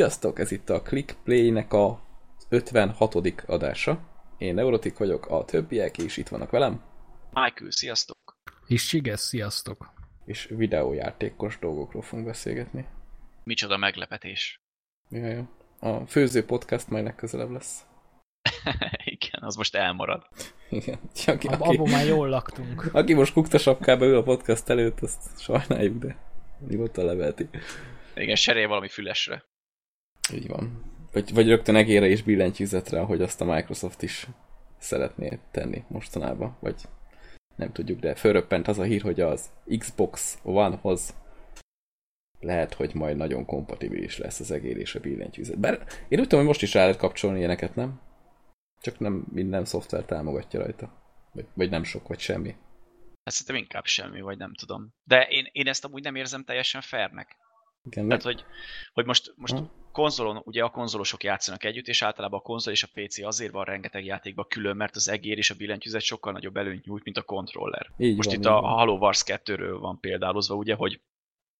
Sziasztok, ez itt a Click Play-nek a 56. adása. Én Neurotik vagyok, a többiek is itt vannak velem. Michael, sziasztok! És Csigesz, sziasztok! És videójátékos dolgokról fogunk beszélgetni. Micsoda meglepetés. Ja, jó. A főző podcast majd legközelebb lesz. Igen, az most elmarad. Igen. Aki, Ab, aki, abban már jól laktunk. aki most kukta sapkába ül a podcast előtt, azt sajnáljuk, de nyugodtan levelti. Igen, serélj valami fülesre. Így van. Vagy, vagy rögtön egére és billentyűzetre, ahogy azt a Microsoft is szeretné tenni mostanában. Vagy nem tudjuk, de fölröppent az a hír, hogy az Xbox One-hoz lehet, hogy majd nagyon kompatibilis lesz az egér és a billentyűzet. Bár én úgy tudom, hogy most is rá lehet kapcsolni ilyeneket, nem? Csak nem minden szoftver támogatja rajta. Vagy, vagy nem sok, vagy semmi. Hát szerintem inkább semmi, vagy nem tudom. De én, én ezt amúgy nem érzem teljesen fairnek. Igen, Tehát, hogy, hogy most, most Ha. konzolon, ugye a konzolosok játszanak együtt, és általában a konzol és a PC azért van rengeteg játékban külön, mert az egér és a billentyűzet sokkal nagyobb előnyt nyújt, mint a kontroller. így Most van, itt így a van. Halo Wars 2-ről van példálozva, ugye, hogy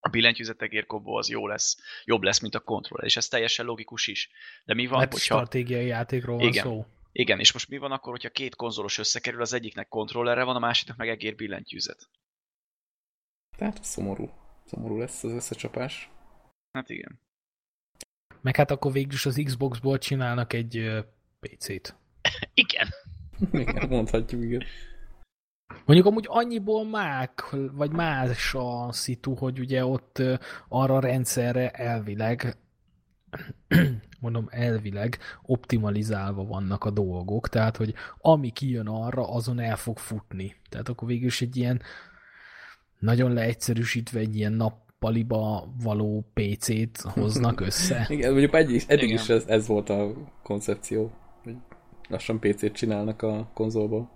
a billentyűzet egérkombó az jó lesz, jobb lesz, mint a kontroller, és ez teljesen logikus is. De mi van, Hát hogyha... stratégiai játékról van Igen. szó. Igen, és most mi van akkor, hogyha két konzolos összekerül, az egyiknek kontrollerre van, a másiknak meg egér billentyűzet? Tehát szomorú. Szomorú lesz az összecsapás. Hát igen. Meg hát akkor végül is az Xboxból csinálnak egy PC-t. Igen. Igen, mondhatjuk, igen. Mondjuk amúgy annyiból mák, vagy más a szitu, hogy ugye ott arra a rendszerre elvileg, mondom elvileg, optimalizálva vannak a dolgok, tehát hogy ami kijön arra, azon el fog futni. Tehát akkor végül is egy ilyen nagyon leegyszerűsítve egy ilyen nappaliba való PC-t hoznak össze. Igen, mondjuk eddig, eddig Igen. is ez, ez volt a koncepció, hogy lassan PC-t csinálnak a konzolból.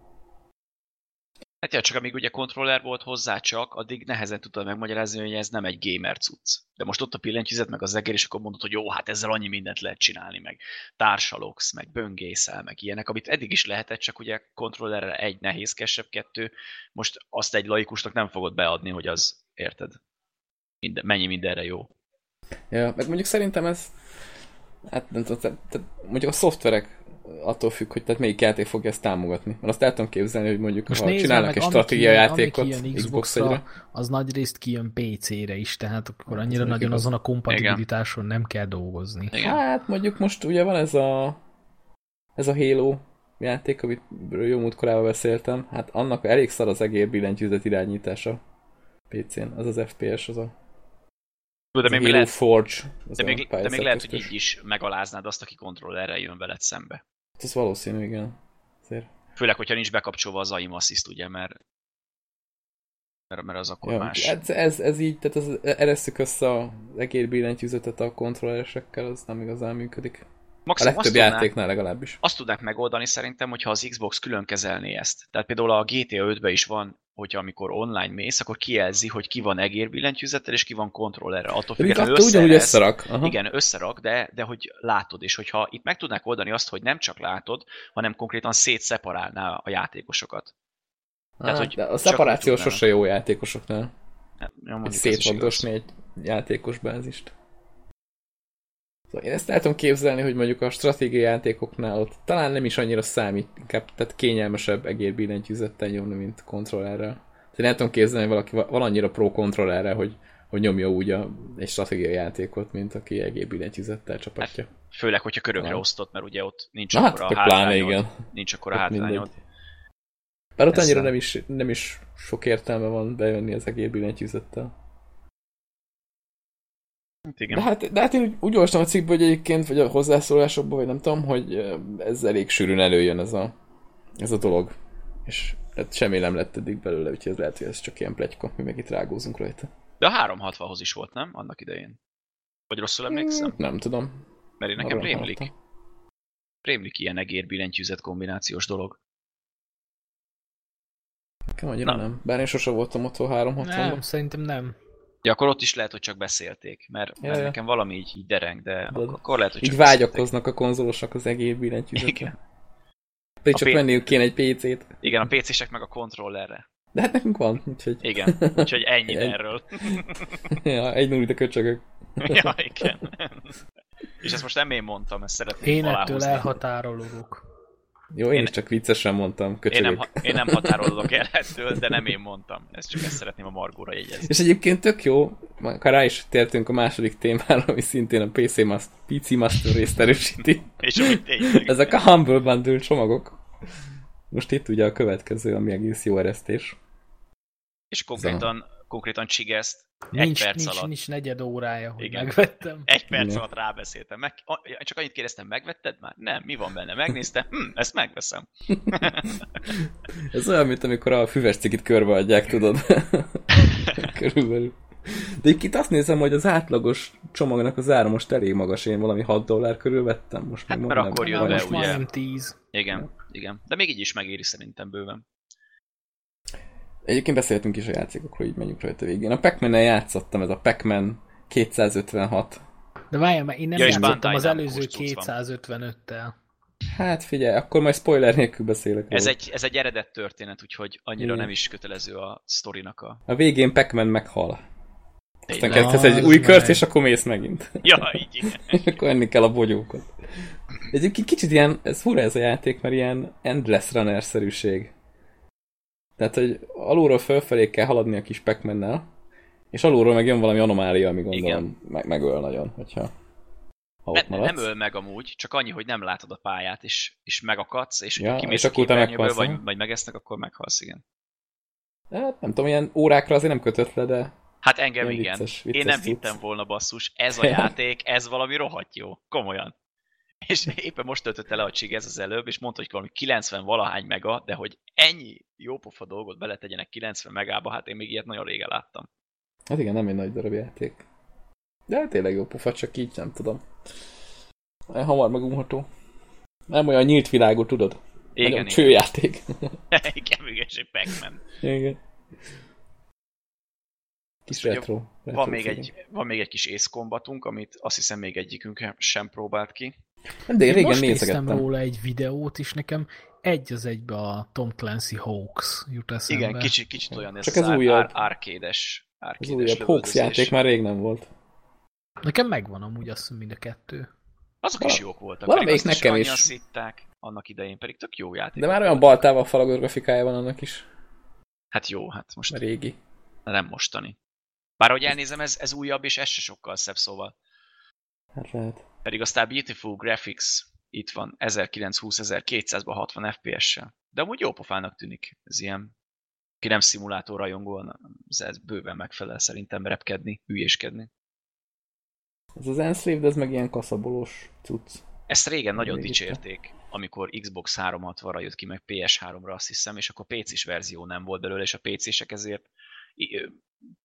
Hát ja, csak amíg ugye kontroller volt hozzá csak, addig nehezen tudtad megmagyarázni, hogy ez nem egy gamer cucc. De most ott a billentyűzet, meg az egér, és akkor mondod, hogy jó, hát ezzel annyi mindent lehet csinálni, meg társalogsz, meg böngészel, meg ilyenek, amit eddig is lehetett, csak ugye kontrollerre egy nehézkesebb kettő, most azt egy laikusnak nem fogod beadni, hogy az, érted? Minden, mennyi mindenre jó. Ja, meg mondjuk szerintem ez, hát nem tudom, tehát, tehát mondjuk a szoftverek attól függ, hogy tehát melyik játék fogja ezt támogatni. Mert azt el tudom képzelni, hogy mondjuk Most ha nézd csinálnak egy ami stratégia kijön- játékot ami kijön Xbox az nagy részt kijön PC-re is, tehát akkor Hát, annyira ez nagyon azon a kompatibilitáson nem kell dolgozni. Igen. Hát mondjuk most ugye van ez a ez a Halo játék, amit jó múltkorában beszéltem, hát annak elég szar az egér billentyűzet irányítása PC-n. Az az FPS, az a, De még, Halo lehet, Forge. De még, de még lehet, hogy így is megaláznád azt, aki kontrollerrel jön veled szembe. Ez valószínű, igen. Azért. Főleg, hogyha nincs bekapcsolva az aim assist, ugye, mert mert, mert az akkor Ja, más. ez, ez, ez így, tehát az, eresszük össze az egér billentyűzetet a kontrolleresekkel, az nem igazán működik. A Maximum azt, legtöbb tudnák, játéknál legalábbis. azt tudnák megoldani szerintem, hogyha az Xbox külön kezelné ezt. Tehát például a GTA 5-ben is van, hogyha amikor online mész, akkor kijelzi, hogy ki van egér billentyűzettel, és ki van kontrollerre. Attól függetlenül ugyanúgy összerak. Aha. Igen, összerak, de, de hogy látod, és hogyha itt meg tudnák oldani azt, hogy nem csak látod, hanem konkrétan szétszeparálná a játékosokat. Tehát, Hát, hogy de a szeparáció sose jó játékosoknál. Hogy mondjuk szétvagdosni egy játékos bázist. Szóval én ezt el tudom képzelni, hogy mondjuk a stratégiai játékoknál ott talán nem is annyira számít, inkább tehát kényelmesebb egér billentyűzettel nyomni, mint kontrollerrel. Tehát én el tudom képzelni, hogy valaki va- van annyira pro kontrollerre, hogy, hogy nyomja úgy a, egy stratégiai játékot, mint aki egér billentyűzettel csapatja. Főleg, hogyha körökre Ja. osztott, mert ugye ott nincs Na hát, akkor a pláne hátrányod. igen. Nincs akkora Ott hátrányod. Bár ott annyira nem is, nem is sok értelme van bejönni az egér billentyűzettel. Hát igen. De hát, de hát én úgy, úgy olvastam a cikkből, hogy egyébként, vagy a hozzászólásokból, vagy nem tudom, hogy ez elég sűrűn előjön ez a, ez a dolog. És hát semmi nem lett eddig belőle, úgyhogy ez lehet, hogy ez csak ilyen pletyka, mi meg itt rágózunk rajta. De a 360-hoz is volt, nem? Annak idején. Vagy rosszul emlékszem? Nem tudom. Mert én nekem rémlik. hallottam. Rémlik ilyen egér billentyűzet kombinációs dolog. Nekem annyira Na. nem. Bár én sose voltam otthon 360 Nem, szerintem nem. Ja, akkor ott is lehet, hogy csak beszélték, mert, Ja, mert ja. nekem valami így, így dereng, de, De- ak- akkor lehet, hogy csak Így beszélték. vágyakoznak a konzolosok az egér billentyűzetre. Igen. Pedig csak P- venniük kéne egy PC-t. Igen, a PC-sek meg a kontrollerre. De hát nekünk van, úgyhogy Igen, úgyhogy ennyi Egy- erről. ja, egy nullit a köcsögök. ja, igen. És ezt most nem én mondtam, ezt szeretném Én ettől elhatárolódok. Jó, én, Én- is csak viccesen mondtam, Én köcsögök. nem, ha- én nem határolok el ettől, de nem én mondtam. Ezt csak ezt szeretném a Margóra jegyezni. És egyébként tök jó, ha rá is tértünk a második témára, ami szintén a PC, Mas- PC Master részt erősíti. És amit tényleg... Ezek a Humble Bundle csomagok. Most itt ugye a következő, ami egész jó eresztés. És konkrétan, konkrétan Csigeszt egy Nincs, perc nincs, alatt. nincs negyed órája, hogy Igen. megvettem. Egy perc Igen. alatt rábeszéltem. Meg, a- csak annyit kérdeztem, megvetted már? Nem, mi van benne? Megnéztem? Hm, ezt megveszem. Ez olyan, mint amikor a füves cikit körbeadják, tudod? Körülbelül. De itt azt nézem, hogy az átlagos csomagnak az ára most elég magas. Én valami 6 dollár körül vettem. Most Hát meg mert akkor jön Na, be, most ugye? majdnem 10. Igen, igen. De még így is megéri szerintem bőven. Egyébként beszéltünk is a játékokról, így menjünk rajta végén. A pac man játszottam, ez a Pac-Man 256. De várjál, mert én nem Ja, játszottam az előző most cucc van. 255-tel. Hát figyelj, akkor majd spoiler nélkül beszélek. Ez róla. egy, ez egy eredet történet, úgyhogy annyira Igen. nem is kötelező a sztorinak a... A végén Pac-Man meghal. Aztán kezdesz egy Az új kört, és akkor mész megint. Ja, így igen. és akkor enni kell a bogyókat. Egyébként kicsit ilyen, ez fura ez a játék, mert ilyen endless runner-szerűség. Tehát, hogy alulról fölfelé kell haladni a kis pac és alulról meg jön valami anomália, ami gondolom meg, megöl nagyon, hogyha ha ott Ne, nem öl meg amúgy, csak annyi, hogy nem látod a pályát, és, és megakadsz, és Ja, kimész és akkor meghalsz, vagy, nem? vagy megesznek, akkor meghalsz, igen. Hát nem tudom, ilyen órákra azért nem kötött le, de Hát engem igen. vicces- Én vicces nem cucc. hittem volna basszus, ez a játék, ez valami rohadt jó. Komolyan. És éppen most töltötte le a csig ez az előbb, és mondta, hogy valami 90 valahány mega, de hogy ennyi jópofa dolgot beletegyenek 90 megába, hát én még ilyet nagyon régen láttam. hát igen, nem egy nagy darab játék. De hát tényleg jó pofa, csak így nem tudom. Hamar megunható. Nem olyan nyílt világú, tudod? Igen, Nagyon igen. csőjáték. igen, igen, és egy Pac-Man. igen. Kis Azt retro. retro Van még, egy, van még egy kis Ace Combatunk, amit azt hiszem még egyikünk sem próbált ki. De én régen most néztem róla egy videót, és nekem egy az egybe a Tom Clancy Hoax jut eszembe. Igen, kicsit, kicsit olyan ez Csak az ez ar- újabb. arcade-es, Az újabb lövöldözés. játék már rég nem volt. Nekem megvan amúgy azt mind a kettő. Azok is jók voltak. valamelyik nekem is. szitták annak idején, pedig tök jó játék. De már olyan baltával falagos grafikája van annak is. Hát jó, hát most A régi. nem mostani. Bár ahogy elnézem, ez, ez újabb, és ez se sokkal szebb szóval. Hát lehet. Pedig aztán Beautiful Graphics itt van 1920-1200-ban 60 FPS-sel. De amúgy jó pofának tűnik. Ez ilyen, ki nem szimulátor rajongó, ez, bőven megfelel szerintem repkedni, hülyéskedni. Ez az Enslaved, ez meg ilyen kaszabolós cucc. Ezt régen nagyon Még dicsérték, amikor Xbox 360-ra jött ki, meg PS3-ra azt hiszem, és akkor PC-s verzió nem volt belőle, és a PC-sek ezért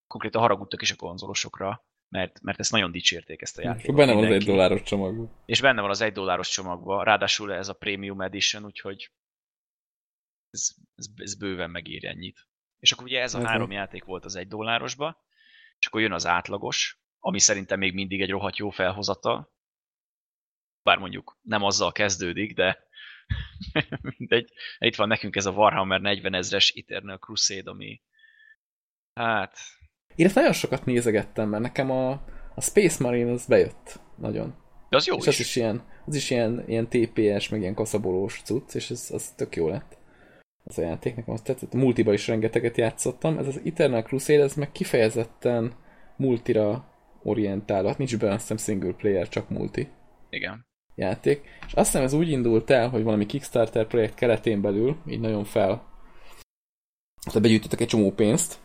konkrétan haragudtak is a konzolosokra, mert, mert ezt nagyon dicsérték ezt a játékot. benne van az egy dolláros csomagban. És benne van az egy dolláros csomagban, ráadásul ez a Premium Edition, úgyhogy ez, ez, ez bőven megéri ennyit. És akkor ugye ez a Ez három van. játék volt az egy dollárosba, és akkor jön az átlagos, ami szerintem még mindig egy rohadt jó felhozata. Bár mondjuk nem azzal kezdődik, de mindegy. Itt van nekünk ez a Warhammer 40 ezres Eternal Crusade, ami hát Én ezt nagyon sokat nézegettem, mert nekem a, a Space Marine az bejött. Nagyon. de az jó és is. az is ilyen, az is ilyen, ilyen TPS, meg ilyen kaszabolós cucc, és ez, az tök jó lett. Az a játék, nekem azt tetszett. Multiba is rengeteget játszottam. Ez az Eternal Crusade, ez meg kifejezetten multira orientálva. Hát nincs benne azt hiszem single player, csak multi Igen. játék. És azt hiszem ez úgy indult el, hogy valami Kickstarter projekt keretén belül, így nagyon fel, tehát begyűjtöttek egy csomó pénzt,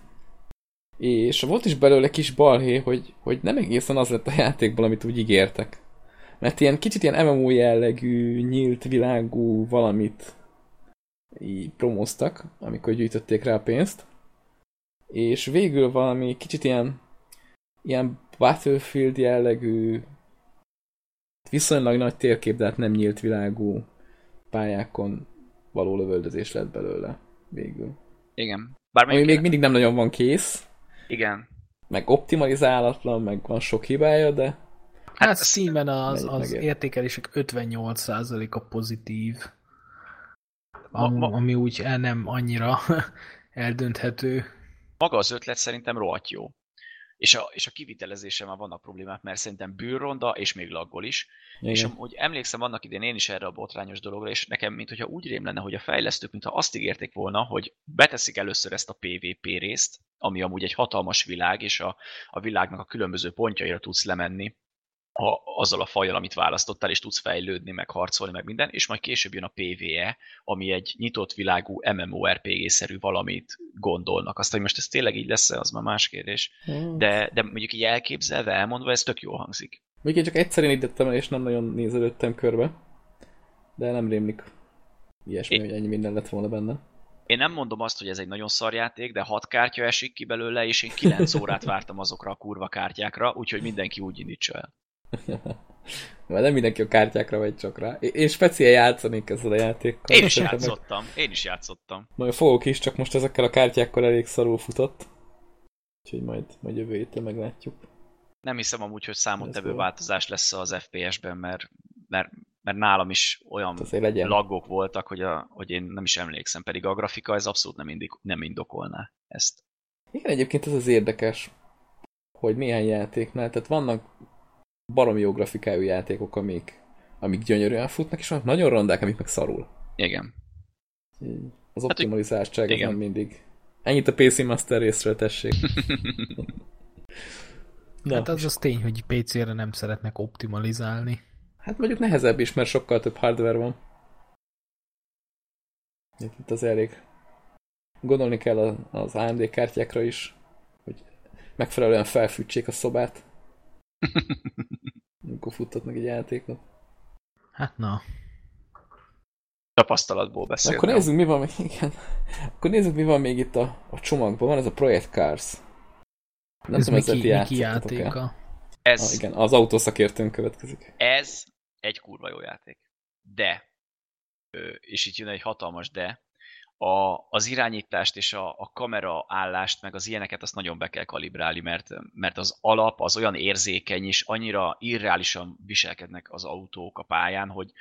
és volt is belőle kis balhé, hogy, hogy nem egészen az lett a játékból, amit úgy ígértek. Mert ilyen kicsit ilyen MMO jellegű, nyílt világú valamit így promóztak, amikor gyűjtötték rá a pénzt. És végül valami kicsit ilyen ilyen Battlefield jellegű viszonylag nagy térkép, de hát nem nyílt világú pályákon való lövöldözés lett belőle végül. Igen. Bár Ami még mindig nem nagyon van kész, Igen. meg optimalizálatlan, meg van sok hibája, de Hát, ez- Steam-en az, az értékelések 58%-a pozitív, ami, ami úgy el nem annyira eldönthető. maga az ötlet szerintem rohadt jó. és a, és a kivitelezése már vannak problémák, mert szerintem bűrronda, és még laggol is. Igen. És hogy emlékszem annak idén én is erre a botrányos dologra, és nekem, mint hogyha úgy rém lenne, hogy a fejlesztők, mintha azt ígérték volna, hogy beteszik először ezt a PvP részt, ami amúgy egy hatalmas világ, és a, a világnak a különböző pontjaira tudsz lemenni, ha azzal a fajjal, amit választottál, és tudsz fejlődni, meg harcolni, meg minden, és majd később jön a PvE, ami egy nyitott világú MMORPG-szerű valamit gondolnak. Azt, hogy most ez tényleg így lesz az már más kérdés. De, de mondjuk így elképzelve, elmondva, ez tök jól hangzik. Még én csak egyszer indítottam el, és nem nagyon nézelődtem körbe. De nem rémlik ilyesmi, én... hogy ennyi minden lett volna benne. Én nem mondom azt, hogy ez egy nagyon szar játék, de hat kártya esik ki belőle, és én kilenc órát vártam azokra a kurva kártyákra, úgyhogy mindenki úgy indítsa el. Mert nem mindenki a kártyákra vagy csak rá. Én speciál játszanék ezzel a játékkal. Én is játszottam, meg... én is játszottam. Majd fogok is, csak most ezekkel a kártyákkal elég szarul futott. Úgyhogy majd, majd jövő héten meglátjuk. Nem hiszem amúgy, hogy számottevő változás lesz az FPS-ben, mert, mert, mert nálam is olyan lagok voltak, hogy, a, hogy én nem is emlékszem, pedig a grafika ez abszolút nem, indik, nem indokolná ezt. Igen, egyébként ez az érdekes, hogy milyen játéknál, tehát vannak baromi jó grafikájú játékok, amik, amik gyönyörűen futnak, és vannak nagyon rondák, amik meg szarul. Igen. Az hát, optimalizáltság hát, nem mindig. Ennyit a PC Master részről tessék. Na, hát az az tény, hogy PC-re nem szeretnek optimalizálni. Hát mondjuk nehezebb is, mert sokkal több hardware van. Itt az elég. Gondolni kell az AMD kártyákra is, hogy megfelelően felfűtsék a szobát. Amikor futtatnak egy játékot. Hát na. Tapasztalatból beszélni. Akkor nézzük, mi van még, igen. Akkor nézzük, mi van még itt a, a csomagban. Van ez a Project Cars. Nem ez tudom, Miki, Miki játéka. Ez, ah, igen, az autószakértőn következik. Ez egy kurva jó játék. De, és itt jön egy hatalmas de, a, az irányítást és a, a kamera állást, meg az ilyeneket azt nagyon be kell kalibrálni, mert, mert az alap az olyan érzékeny, és annyira irreálisan viselkednek az autók a pályán, hogy,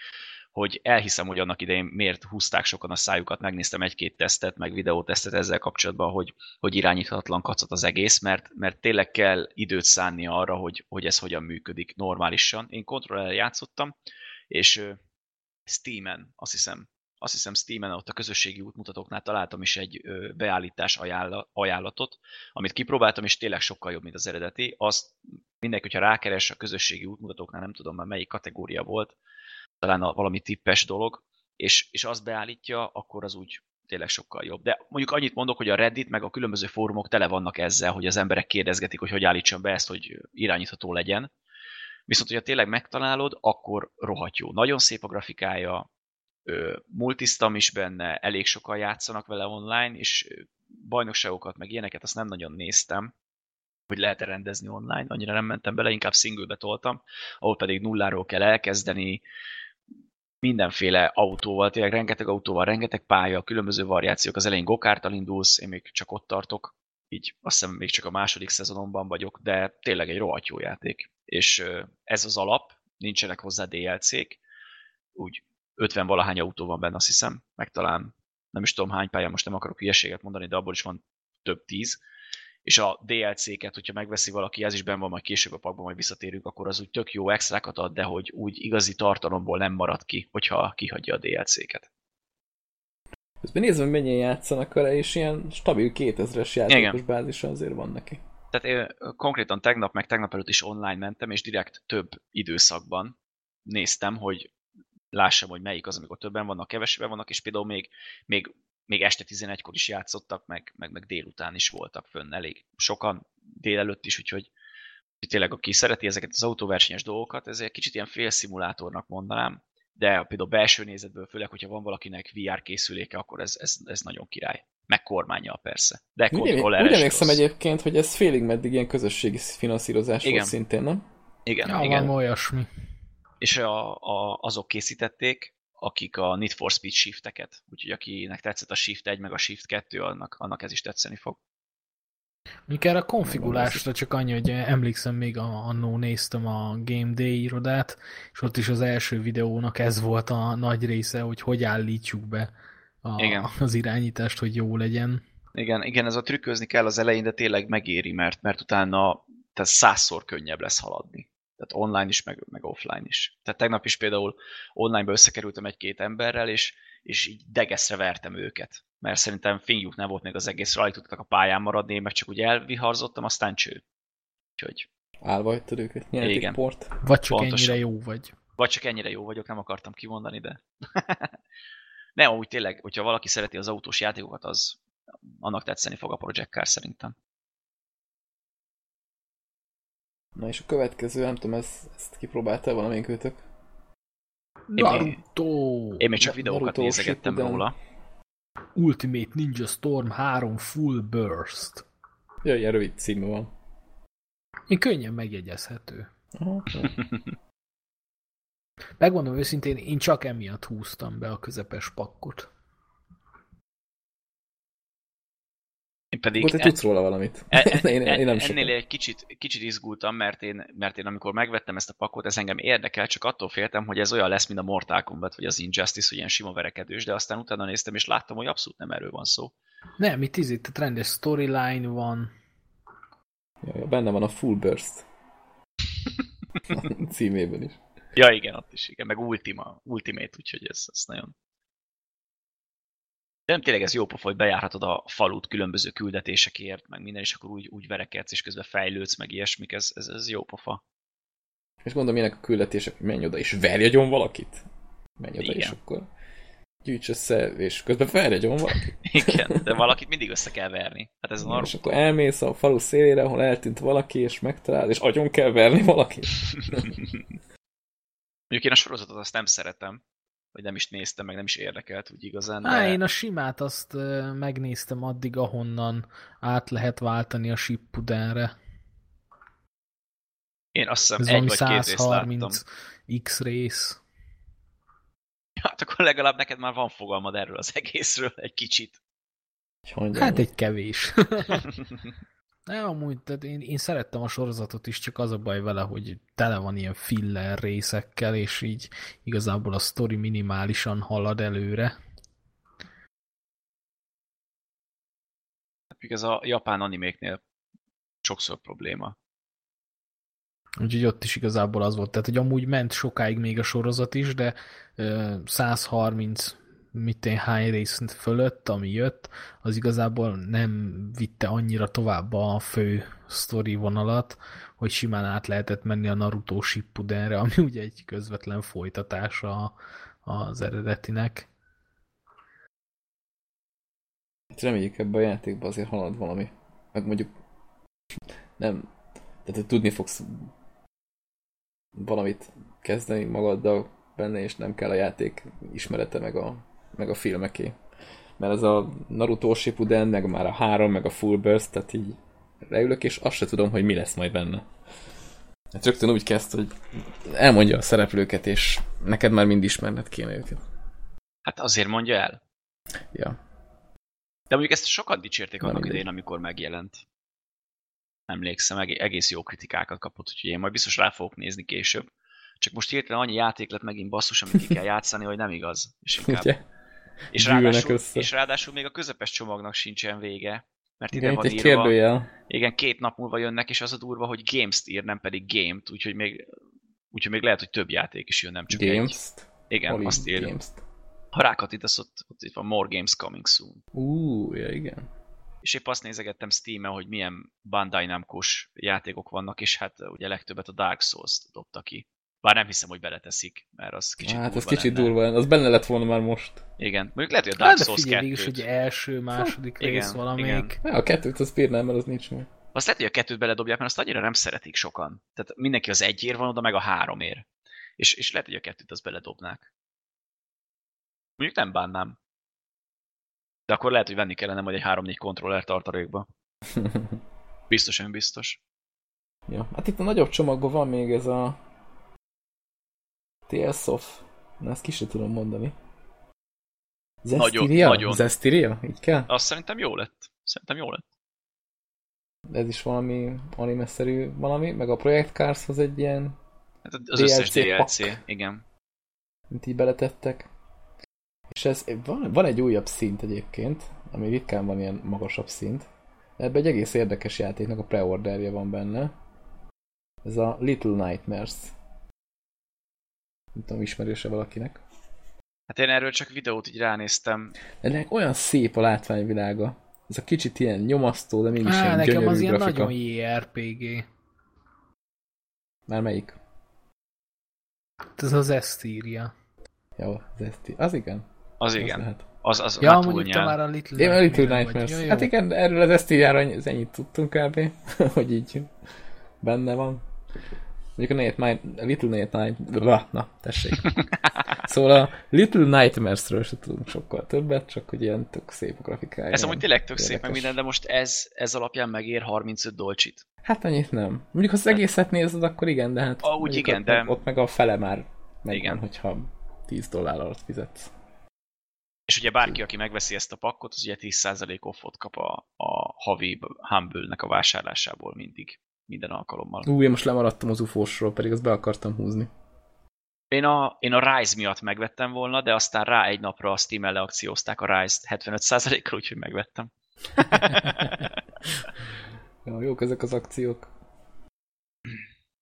hogy elhiszem, hogy annak idején miért húzták sokan a szájukat, megnéztem egy-két tesztet, meg videótesztet ezzel kapcsolatban, hogy, hogy irányíthatatlan kacot az egész, mert, mert tényleg kell időt szánni arra, hogy, hogy ez hogyan működik normálisan. Én kontroller játszottam, és Steam-en, azt hiszem, azt hiszem Steam-en ott a közösségi útmutatóknál találtam is egy beállítás ajánlatot, amit kipróbáltam, és tényleg sokkal jobb, mint az eredeti. Azt mindenki, hogyha rákeres a közösségi útmutatóknál, nem tudom már melyik kategória volt, talán a valami tippes dolog, és, és azt beállítja, akkor az úgy tényleg sokkal jobb. De mondjuk annyit mondok, hogy a Reddit meg a különböző fórumok tele vannak ezzel, hogy az emberek kérdezgetik, hogy hogy állítsam be ezt, hogy irányítható legyen. Viszont, hogyha tényleg megtalálod, akkor rohadt jó. Nagyon szép a grafikája, multisztam is benne, elég sokan játszanak vele online, és bajnokságokat, meg ilyeneket azt nem nagyon néztem, hogy lehet-e rendezni online, annyira nem mentem bele, inkább singlebe toltam, ahol pedig nulláról kell elkezdeni, mindenféle autóval, tényleg rengeteg autóval, rengeteg pálya, különböző variációk, az elején gokártal indulsz, én még csak ott tartok, így azt hiszem még csak a második szezonomban vagyok, de tényleg egy rohadt jó játék. És ez az alap, nincsenek hozzá DLC-k, úgy 50 valahány autó van benne, azt hiszem, meg talán nem is tudom hány pálya, most nem akarok hülyeséget mondani, de abból is van több tíz. És a DLC-ket, hogyha megveszi valaki, ez is benne van, majd később a pakban majd visszatérünk, akkor az úgy tök jó extrákat ad, de hogy úgy igazi tartalomból nem marad ki, hogyha kihagyja a DLC-ket. Közben hogy mennyien játszanak vele, és ilyen stabil 2000-es játékos Igen. bázisa azért van neki. Tehát én konkrétan tegnap, meg tegnap előtt is online mentem, és direkt több időszakban néztem, hogy lássam, hogy melyik az, amikor többen vannak, kevesebben vannak, és például még, még, még este 11-kor is játszottak, meg, meg, meg délután is voltak fönn elég sokan, délelőtt is, úgyhogy tényleg aki szereti ezeket az autóversenyes dolgokat, ez egy kicsit ilyen félszimulátornak mondanám, de például belső nézetből, főleg, hogyha van valakinek VR készüléke, akkor ez, ez, ez nagyon király. Meg kormánya persze. De kontroller Úgy emlékszem egyébként, hogy ez félig meddig ilyen közösségi finanszírozás igen. volt szintén, nem? Igen, ja, igen. olyasmi és a, a, azok készítették, akik a Need for Speed shifteket, úgyhogy akinek tetszett a Shift 1 meg a Shift 2, annak, annak ez is tetszeni fog. Mondjuk erre a konfigulásra csak annyi, hogy emlékszem még annó néztem a Game Day irodát, és ott is az első videónak ez volt a nagy része, hogy hogy állítsuk be a, Igen. az irányítást, hogy jó legyen. Igen, igen, ez a trükközni kell az elején, de tényleg megéri, mert, mert utána tehát százszor könnyebb lesz haladni. Tehát online is, meg, meg offline is. Tehát tegnap is például online-ba összekerültem egy-két emberrel, és, és így degeszre vertem őket. Mert szerintem fingjuk nem volt még az egész, alig tudtak a pályán maradni, én meg csak úgy elviharzottam, aztán cső. Úgyhogy... Állva hagytad őket, Igen. port. Vagy csak Pontosan. ennyire jó vagy. Vagy csak ennyire jó vagyok, nem akartam kimondani, de... nem, úgy tényleg, hogyha valaki szereti az autós játékokat, az annak tetszeni fog a Project Car szerintem. Na és a következő, nem tudom, ezt, ezt kipróbáltál valamelyik őtök? még- Naruto! Én még csak videókat Naruto nézegettem Shippuden. róla. Ultimate Ninja Storm 3 Full Burst. Ja, ilyen rövid címe van. Én könnyen megjegyezhető. Aha, jó. Megmondom őszintén, én csak emiatt húztam be a közepes pakkot. Én pedig Akkor te e- tudsz róla valamit. E- e- én, én nem ennél sokat. egy kicsit, kicsit izgultam, mert én, mert én amikor megvettem ezt a pakot, ez engem érdekel, csak attól féltem, hogy ez olyan lesz, mint a Mortal Kombat, vagy az Injustice, hogy ilyen sima verekedős, de aztán utána néztem, és láttam, hogy abszolút nem erről van szó. Nem, itt izé, tehát rendes storyline van. Ja, ja, benne van a Full Burst. Címében is. Ja, igen, ott is, igen, meg Ultima, Ultimate, úgyhogy ez, ez nagyon... De nem tényleg ez jó pofa, hogy bejárhatod a falut különböző küldetésekért, meg minden, és akkor úgy, úgy verekedsz, és közben fejlődsz, meg ilyesmik, ez, ez, ez jó pofa. És gondolom, ilyenek a küldetések, menj oda és verj agyon valakit. Menj oda, Igen. és akkor gyűjts össze, és közben verj agyon valakit. Igen, de valakit mindig össze kell verni. Hát ez a És akkor elmész a falu szélére, ahol eltűnt valaki, és megtalál, és agyon kell verni valakit. Mondjuk én a sorozatot azt nem szeretem, vagy nem is néztem, meg nem is érdekelt úgy igazán. De... Én a simát azt megnéztem addig, ahonnan át lehet váltani a Shippudenre. én azt hiszem Ez egy vagy két részt láttam. 130 X rész. Hát akkor legalább neked már van fogalmad erről az egészről egy kicsit. Hát egy kevés. Nem, amúgy, tehát én, én szerettem a sorozatot is, csak az a baj vele, hogy tele van ilyen filler részekkel, és így igazából a sztori minimálisan halad előre. Ez a japán animéknél sokszor probléma. Úgyhogy ott is igazából az volt. Tehát, hogy amúgy ment sokáig még a sorozat is, de ö, 130 mit én hány rész fölött, ami jött, az igazából nem vitte annyira tovább a fő sztori vonalat, hogy simán át lehetett menni a Naruto Shippudenre, ami ugye egy közvetlen folytatása az eredetinek. Hát reméljük ebben a játékban azért halad valami. Meg mondjuk nem, tehát hogy tudni fogsz valamit kezdeni magaddal benne, és nem kell a játék ismerete meg a, meg a filmeké. Mert ez a Naruto Shippuden, meg már a három, meg a Full Burst, tehát így leülök, és azt se tudom, hogy mi lesz majd benne. Hát rögtön úgy kezd, hogy elmondja a szereplőket, és neked már mind ismerned kéne őket. Hát azért mondja el. Ja. De mondjuk ezt sokan dicsérték Na, annak idején, amikor megjelent. Emlékszem, eg- egész jó kritikákat kapott, úgyhogy én majd biztos rá fogok nézni később. Csak most hirtelen annyi játék lett megint basszus, amit ki kell játszani, hogy nem igaz. És, inkább... Ugye? És, ráadásul, össze. és ráadásul még a közepes csomagnak sincsen vége. Mert ide Igen, van írva, kérdőjel. igen, két nap múlva jönnek, és az a durva, hogy Games-t ír, nem pedig Game-t, úgyhogy még, úgyhogy még lehet, hogy több játék is jön, nem csak egy. Games-t. Igen, Hol azt ír írja. Games-t? Ha rákattintasz, ott, ott itt van More Games Coming Soon. Ú, ja, igen. És épp azt nézegettem Steam-en, hogy milyen Bandai Namco-s játékok vannak, és hát ugye legtöbbet a Dark Souls dobta ki. Bár nem hiszem, hogy beleteszik, mert az kicsit hát ez kicsit lenne. durva, az benne lett volna már most. Igen, mondjuk lehet, hogy a Dark Hát de Souls figyelj, végig 2 is, hogy első, második Igen, rész valamelyik. Ja, a kettőt az bírnám, mert az nincs meg. Azt lehet, hogy a kettőt beledobják, mert azt annyira nem szeretik sokan. Tehát mindenki az egyér van oda, meg a háromért. És, és lehet, hogy a kettőt azt beledobnák. Mondjuk nem bánnám. De akkor lehet, hogy venni kellene majd egy 3-4 kontroller tartalékba. Biztos, biztos. ja. Hát itt a nagyobb csomagban van még ez a Tales of... Na, ezt ki sem tudom mondani. Zestiria? nagyon. Zestiria? Így kell? Azt szerintem jó lett. Szerintem jó lett. Ez is valami anime-szerű valami, meg a Project Cars-hoz egy ilyen, Hát az összes DLC DLC, igen. mint így beletettek. És ez, van, van egy újabb szint egyébként, ami ritkán van ilyen magasabb szint. Ebben egy egész érdekes játéknak a preorderje van benne. Ez a Little Nightmares. Nem tudom, ismerőse valakinek. Hát én erről csak videót így ránéztem. Ennek olyan szép a látványvilága. Ez a kicsit ilyen nyomasztó, de mégis Á, ilyen nekem gyönyörű az ilyen grafika. nagyon JRPG. Már melyik? Ez az Esztíria. Jó, az, ezt, az igen. Az Az igen. lehet. Az, az Ja, már mondjuk te már a Little Én a Little Nightmare Nightmares. vagy. Jó, jó. Hát igen, erről az Esztíriára ez ennyit tudtunk kb. hogy így benne van. Mondjuk a, Night, a Little Night, Night na, tessék. Szóval a Little Nightmares-ről se tudunk sokkal többet, csak hogy ilyen tök szép a grafikája. Ez amúgy tényleg tök szép meg Érdekes. minden, de most ez, ez alapján megér 35 dolcsit. Hát annyit nem. Mondjuk, ha az egészet nézed, akkor igen, de hát... Ah, úgy igen, ott, de- Ott meg a fele már megvan, Igen. hogyha 10 dollár alatt fizetsz. És ugye bárki, aki megveszi ezt a pakkot, az ugye 10% offot kap a, a havi Humble-nek a vásárlásából mindig. Minden alkalommal. Ú, én most lemaradtam az ufósról, pedig azt be akartam húzni. Én a, én a Rise miatt megvettem volna, de aztán rá egy napra a Steam-el leakciózták a Rise-t 75%-kal, úgyhogy megvettem. Ja, jók ezek az akciók.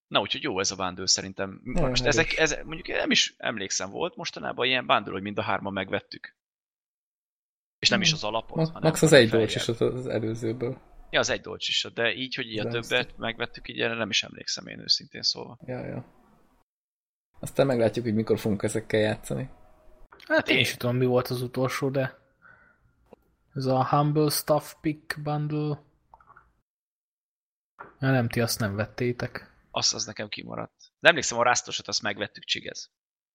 Na, úgyhogy jó ez a bundle szerintem. Nagyon Most erős. ezek, ezek, mondjuk nem is emlékszem, volt mostanában ilyen bundle, hogy mind a hárman megvettük. És nem is az alapot, Ma- hanem Max az egy dolcs is az előzőből. Ja, az egy dolcs is, de így, hogy így a De ezt- többet megvettük, így erre nem is emlékszem én őszintén szólva. Ja, ja. Aztán meglátjuk, hogy mikor fogunk ezekkel játszani. Hát én Én- is tudom, mi volt az utolsó, de ez a Humble Stuff Pick Bundle. Ja, nem, ti azt nem vettétek. Az, az nekem kimaradt. De emlékszem, a rásztosat azt megvettük csigez.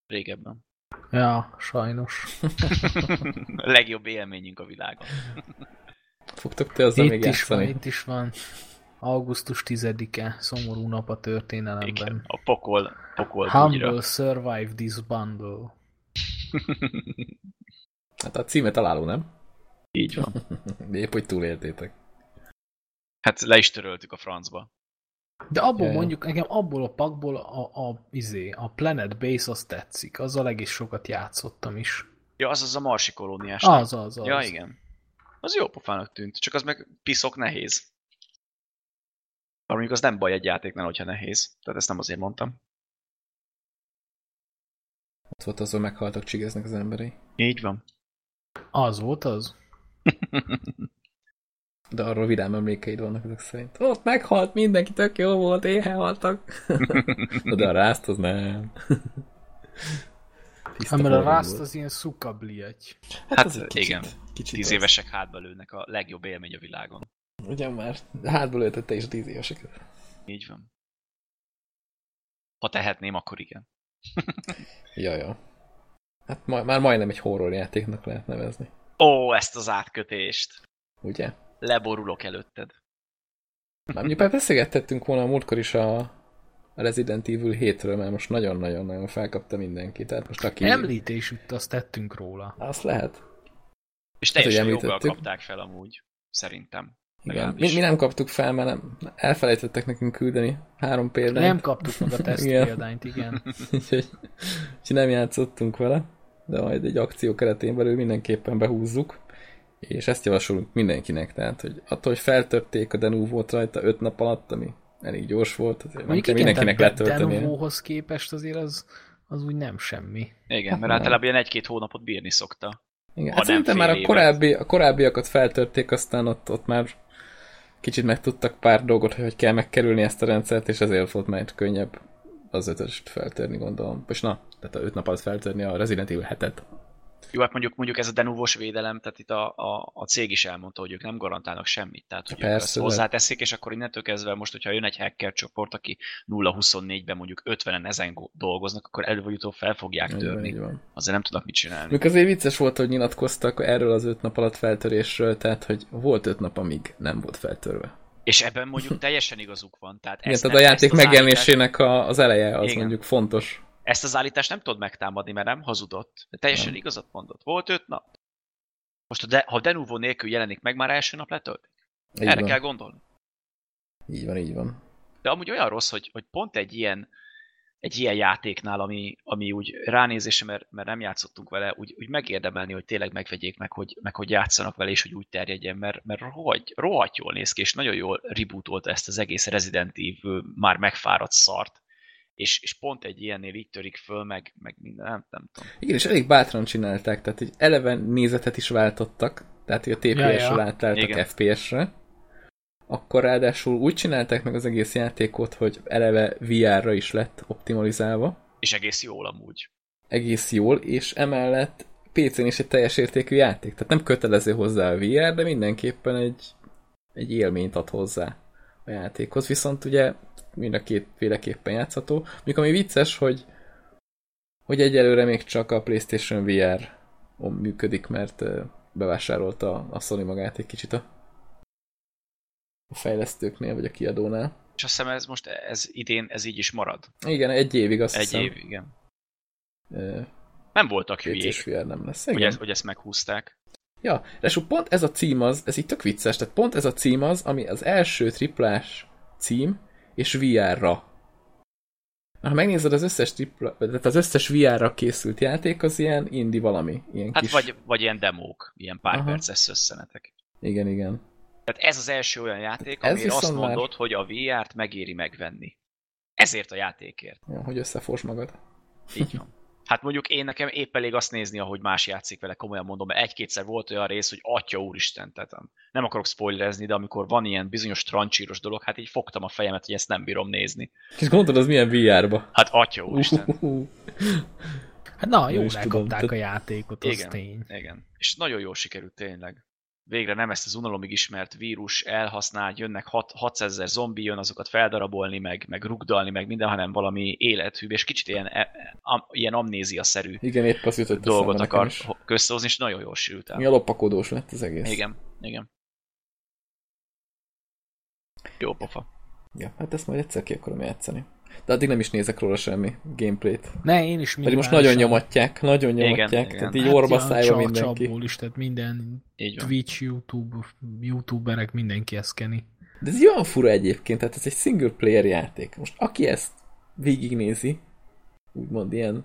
Régebben. Ja, sajnos. a legjobb élményünk a világon. Fogtok te azzal még Itt is van, itt is van. Augusztus 10-e, szomorú nap a Igen, történelemben. a pokol, pokol Humble bugyra. Survive this bundle. Hát a címe találó, nem? Így van. Épp, hogy túléltétek. Hát le is töröltük a francba. De abból Ja, ja. mondjuk, nekem abból a pakból a, a, izé, a Planet Base az tetszik. Azzal egész sokat játszottam is. Ja, az az a marsi kolóniás. Az, az, az. Ja, igen. Az jó pofának tűnt, csak az meg piszok nehéz. Bár mondjuk az nem baj egy játéknál, hogyha nehéz. Tehát ezt nem azért mondtam. Ott volt azon meghaltak, csigeznek az emberei. Így van. Az volt az? De arról vidám emlékeid vannak ezek szerint. Ott meghalt, mindenki tök jó volt, éhen haltak. De a rászt az nem. Tiszta Hát, mert a Rust az ilyen szukabliagy. Hát az egy igen. Kicsit Tíz az. évesek hátba lőnek a legjobb élmény a világon. Ugyan már hátba lőtette is a tíz éveseket. Így van. Ha tehetném, akkor igen. Ja, ja. Hát ma, már majdnem egy horror játéknak lehet nevezni. Ó, ezt az átkötést. Ugye? Leborulok előtted. Már mondjuk már beszélgettettünk volna a múltkor is a, a Resident Evil 7-ről, mert most nagyon-nagyon-nagyon felkapta mindenki. Tehát most aki... Említés itt azt tettünk róla. Azt lehet. És Hát, teljesen joggal említettük. kapták fel amúgy. Szerintem. Igen. Mi, mi nem kaptuk fel, mert nem, elfelejtettek nekünk küldeni három példányt. Nem kaptuk meg a teszt Igen. példányt, igen. úgyhogy, nem játszottunk vele, de majd egy akció keretén belül mindenképpen behúzzuk, és ezt javasolunk mindenkinek, tehát, hogy attól, hogy feltörték a Denuvót rajta öt nap alatt, ami elég gyors volt, azért nem Mondjuk kell igen, mindenkinek letölteni. Denovóhoz képest azért az, az úgy nem semmi. Igen, Hát mert nem. általában ilyen egy-két hónapot bírni szokta. Igen, hát nem szerintem már a, korábbi, a korábbiakat feltörték, aztán ott, ott már kicsit megtudtak pár dolgot, hogy hogy kell megkerülni ezt a rendszert, és ezért volt majd könnyebb az ötöst feltörni, gondolom. És na, tehát a öt nap alatt feltörni a Resident Evil 7-et. Jó, hát mondjuk, mondjuk ez a denuvos védelem, tehát itt a, a, a cég is elmondta, hogy ők nem garantálnak semmit. Tehát, hogy Persze, ezt hozzáteszik, és akkor innentől kezdve most, hogyha jön egy hacker csoport, aki 0-24-ben mondjuk 50-en ezen go- dolgoznak, akkor előbb vagy utóbb fel fogják Így törni. így van. Azért nem tudnak mit csinálni. Még azért vicces volt, hogy nyilatkoztak erről az öt nap alatt feltörésről, tehát hogy volt öt nap, amíg nem volt feltörve. És ebben mondjuk teljesen igazuk van. Tehát Igen, tehát a játék az megjelenésének a, az eleje az Igen. mondjuk fontos. Ezt az állítást nem tudod megtámadni, mert nem hazudott. De teljesen Nem. igazat mondott. Volt öt nap. Most ha, de, ha Denuvo nélkül jelenik meg, már első nap letöltik. Így Erre van. kell gondolni. így van, így van. De amúgy olyan rossz, hogy, hogy pont egy ilyen egy ilyen játéknál, ami, ami úgy ránézése, mert, mert nem játszottunk vele, úgy, úgy megérdemelni, hogy tényleg megvegyék meg, hogy, meg hogy játszanak vele, és hogy úgy terjedjen, mert, mert rohadt, rohadt jól néz ki, és nagyon jól rebootolta ezt az egész Resident Evil már megfáradt szart. És, és pont egy ilyennél így törik föl, meg, meg minden, nem, nem tudom. Igen, és elég bátran csinálták, tehát hogy eleve nézetet is váltottak, tehát hogy a TPS-ről Ja, ja. átálltak. FPS-re, akkor ráadásul úgy csinálták meg az egész játékot, hogy eleve VR-ra is lett optimalizálva, És egész jól amúgy. egész jól, és emellett PC-n is egy teljes értékű játék. Tehát nem kötelező hozzá a VR, de mindenképpen egy, egy élményt ad hozzá a játékhoz. Viszont ugye mind a kétféleképpen játszható. Mondjuk ami vicces, hogy, hogy egyelőre még csak a PlayStation VR működik, mert bevásárolta a Sony magát egy kicsit a, a fejlesztőknél, vagy a kiadónál. És azt hiszem ez most, ez idén, ez így is marad. Igen, egy évig azt Egy hiszem. év, igen. Ö, Nem voltak hülyék, VR nem lesz. hogy, Igen. ez, hogy ezt meghúzták. Ja, és pont ez a cím az, ez így tök vicces, tehát pont ez a cím az, ami az első triplás cím, és VR-ra. Ha megnézed az összes tripla, tehát az összes VR-ra készült játék, az ilyen indie valami. Ilyen Hát kis... vagy, vagy ilyen demók, ilyen pár Aha. perces összenetek. Igen, igen. Tehát ez az első olyan játék, Ez amire azt viszont már- mondod, hogy a VR-t megéri megvenni. Ezért a játékért. Ja, hogy összefors magad. Így van. Hát mondjuk én nekem épp elég azt nézni, ahogy más játszik vele, komolyan mondom, mert egy-kétszer volt olyan rész, hogy atya úristen, tehát nem akarok spoilerezni, de amikor van ilyen bizonyos trancsíros dolog, hát így fogtam a fejemet, hogy ezt nem bírom nézni. És gondolod, az milyen VR-ba? Hát atya úristen. Uh, Hát na, jól tudom, elkapták a játékot, az Igen. tény. Igen. És nagyon jól sikerült tényleg. Végre nem ezt az unalomig ismert vírus elhasznál, jönnek hat- 600 ezer zombi, jön azokat feldarabolni, meg, meg rugdalni, meg minden, hanem valami élethűbb, és kicsit ilyen, e- am, ilyen amnézia-szerű igen, épp az jutott dolgot akar összehozni, és nagyon jól sült el. Mi a lopakodós lett az egész. Igen, igen. Jó pofa. Ja, hát ezt majd egyszer ki akarom játszani. De addig nem is nézek róla semmi gameplayt. Ne, én is Pedig most nagyon nyomatják, nagyon nyomatják, igen. tehát így Hát orba ja, szájba mindenki. csapból is, tehát minden Így van. Twitch, YouTube, youtuberek, mindenki eszkeni. De ez olyan fura egyébként, tehát ez egy single player játék. Most aki ezt végignézi, úgymond ilyen,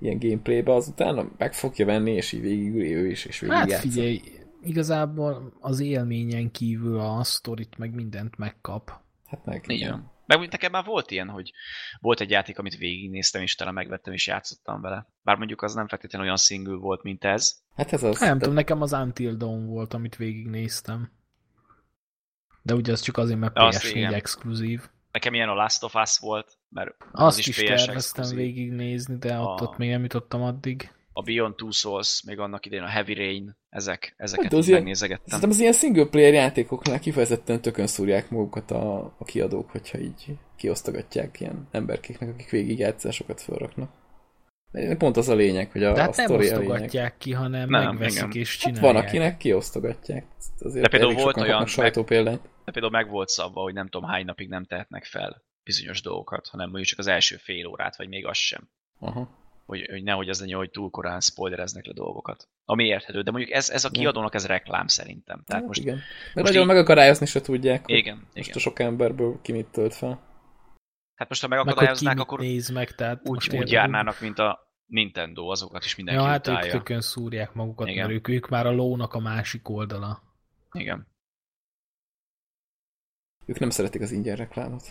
ilyen gameplaybe, az utána meg fogja venni, és így végigül ő is, és végig Hát játsza. figyelj, igazából az élményen kívül a sztorit meg mindent megkap. Hát meg. Így igen. Meg úgy nekem már volt ilyen, hogy volt egy játék, amit végignéztem, és talán megvettem, és játszottam vele. Bár mondjuk az nem feltétlenül olyan single volt, mint ez. Hát ez az. Nem tehát- tudom, nekem az Until Dawn volt, amit végignéztem. De ugye az csak azért, mert Azt PS4 igen. exkluzív. Nekem ilyen a Last of Us volt, mert Azt is is, PS terveztem exkluzív. végignézni, de ott, A- ott még nem jutottam addig. A Beyond Two Souls, még annak idején a Heavy Rain, ezek, ezeket Hát, de az így ilyen- megnézegettem. Szerintem az ilyen single player játékoknál kifejezetten tökön szúrják magukat a, a kiadók, hogyha így kiosztogatják ilyen emberkéknek, akik végig játszásokat felraknak. De pont az a lényeg, hogy a, De hát nem a lényeg. osztogatják ki, hanem Nem, megveszik igen. és Hát csinálják. van, akinek kiosztogatják. Azért De például volt olyan, sajtópéldányt. De például meg volt szabva, hogy nem tudom hány napig nem tehetnek fel bizonyos dolgokat, hanem mondjuk csak az első fél órát, vagy még az sem. Aha. Hogy, hogy nehogy az legyen, hogy túl korán spoilereznek le dolgokat. Ami érthető, de mondjuk ez, ez a kiadónak ez reklám szerintem. Tehát Hát most, igen. Mert most nagyon így- megakadályozni se tudják, hogy igen, most igen. a sok emberből ki mit tölt fel. Hát most ha meg megakadályoznák, mit akkor néz meg, tehát úgy, úgy járnának, mint a Nintendo, azokat is mindenki Ja, hát ők utálja. tökön szúrják magukat, Igen. mert ők, ők már a lónak a másik oldala. Igen. Ők nem szeretik az ingyen reklámot.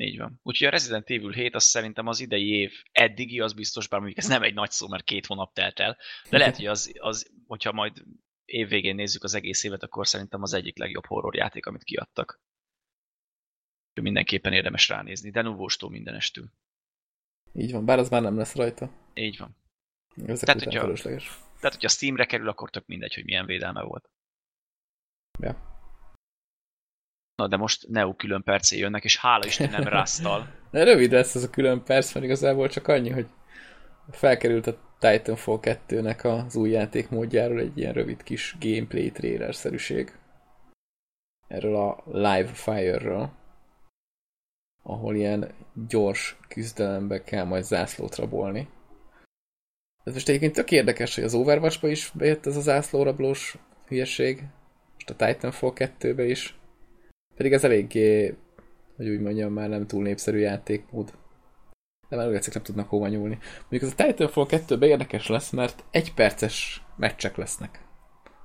Így van. Úgyhogy a Resident Evil 7 az szerintem az idei év eddigi, az biztos, bár mondjuk ez nem egy nagy szó, mert két hónap telt el, de lehet, hogy az, az hogyha majd évvégén nézzük az egész évet, akkor szerintem az egyik legjobb horrorjáték, amit kiadtak. Úgyhogy Mindenképpen érdemes ránézni, de nuvóstól mindenestül. Így van, bár az már nem lesz rajta. Így van. Ezek Tehát, hogyha- fölösleges. Tehát, hogyha Steamre kerül, akkor tök mindegy, hogy milyen védelme volt. Ja. Na, de most Neo külön percé jönnek, és hála Isten nem Rasztal. De rövid lesz ez a külön perc, mert igazából csak annyi, hogy felkerült a Titanfall 2-nek az új játékmódjáról egy ilyen rövid kis gameplay trailer-szerűség. Erről a Live Fire-ről, ahol ilyen gyors küzdelembe kell majd zászlót rabolni. Ez most egyébként tök érdekes, hogy az Overwatch-ba is bejött ez a zászlórablós hülyeség, most a Titanfall 2-be is, pedig ez eléggé, hogy úgy mondjam, már nem túl népszerű játékmód de már olyan nem tudnak hova nyúlni. Mondjuk ez a Titanfall 2 érdekes lesz, mert egy perces meccsek lesznek.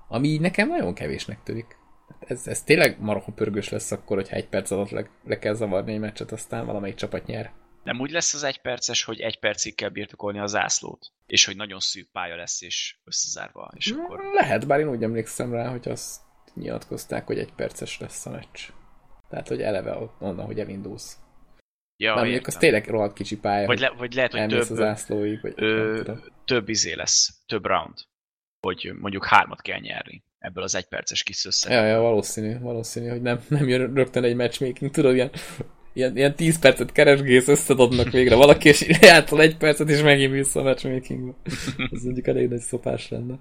Ami így nekem nagyon kevésnek tűnik. Ez, ez tényleg marha pörgős lesz akkor, hogyha egy perc alatt le, le kell zavarni egy meccset, aztán valamelyik csapat nyer. Nem úgy lesz az egy perces, hogy egy percig kell birtokolni a zászlót, és hogy nagyon szűk pálya lesz, és összezárva, és Mm, akkor... Lehet, bár én úgy emlékszem rá, hogy azt nyilatkozták, hogy egy perces lesz a meccs. Tehát, hogy eleve onnan, hogy elindulsz. Ja, Ja, mondjuk az tényleg rohadt kicsi pálya, Vagy, le, vagy lehet, hogy több, az ászlóig, vagy ö, több izé lesz, több round. Hogy mondjuk hármat kell nyerni ebből az egyperces kis összeg. Ja, ja, valószínű, valószínű, hogy nem, nem jön rögtön egy matchmaking, tudod, ilyen, ilyen, ilyen 10 percet keresgész, összedobnak végre valaki, és játszol egy percet, és megint vissza a matchmakingba. Ez mondjuk elég nagy szopás lenne.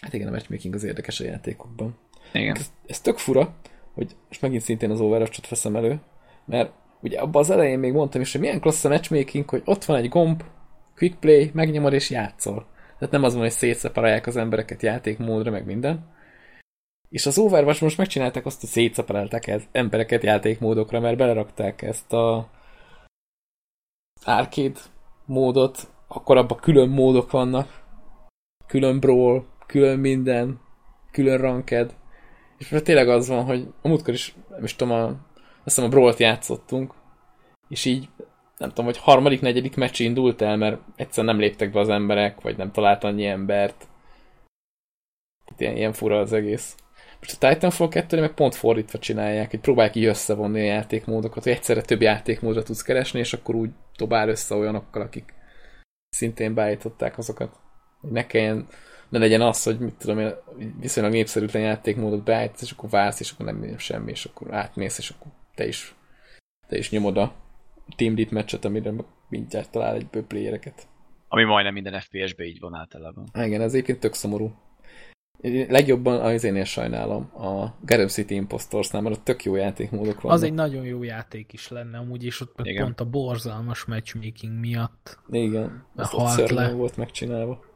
Hát igen, a matchmaking az érdekes a játékokban. Igen. Ez, ez tök fura, hogy most megint szintén az Overwatch-ot veszem elő, mert ugye abban az elején még mondtam is, hogy milyen klassz a matchmaking, hogy ott van egy gomb, quick play, megnyomod és játszol. Tehát nem az van, hogy szétszeparálják az embereket játékmódra, meg minden. És az Overwatch most megcsinálták azt, hogy szétszeparálták az embereket játékmódokra, mert belerakták ezt a arcade módot, akkor abban külön módok vannak, külön brawl, külön minden, külön ranked, és most tényleg az van, hogy a múltkor is, nem is tudom, a, azt hiszem a Brawl-t játszottunk, és így nem tudom, hogy harmadik, negyedik meccs indult el, mert egyszer nem léptek be az emberek, vagy nem talált annyi embert. Hát Ilyen, ilyen fura az egész. Most a Titanfall 2 meg pont fordítva csinálják, hogy próbálják így összevonni a játékmódokat, hogy egyszerre több játékmódra tudsz keresni, és akkor úgy dobál össze olyanokkal, akik szintén beállították azokat. Hogy ne kelljen, ne legyen az, hogy mit tudom én, viszonylag népszerűtlen játékmódot beállítasz, és akkor vársz, és akkor nem jön semmi, és akkor átmész, és akkor te is, te is nyomod a Team Deathmatch-et, amire meg mindjárt talál egyből playereket. Ami majdnem minden FPS-be így van általában. Há, Igen, ez egyébként tök szomorú. Én Legjobban az énél sajnálom a Garem City Impostorsnál, mert ott tök jó játékmódok vannak. Az egy nagyon jó játék is lenne amúgy, és ott Igen. pont a borzalmas matchmaking miatt. Igen, az ott halt le. volt megcsinálva.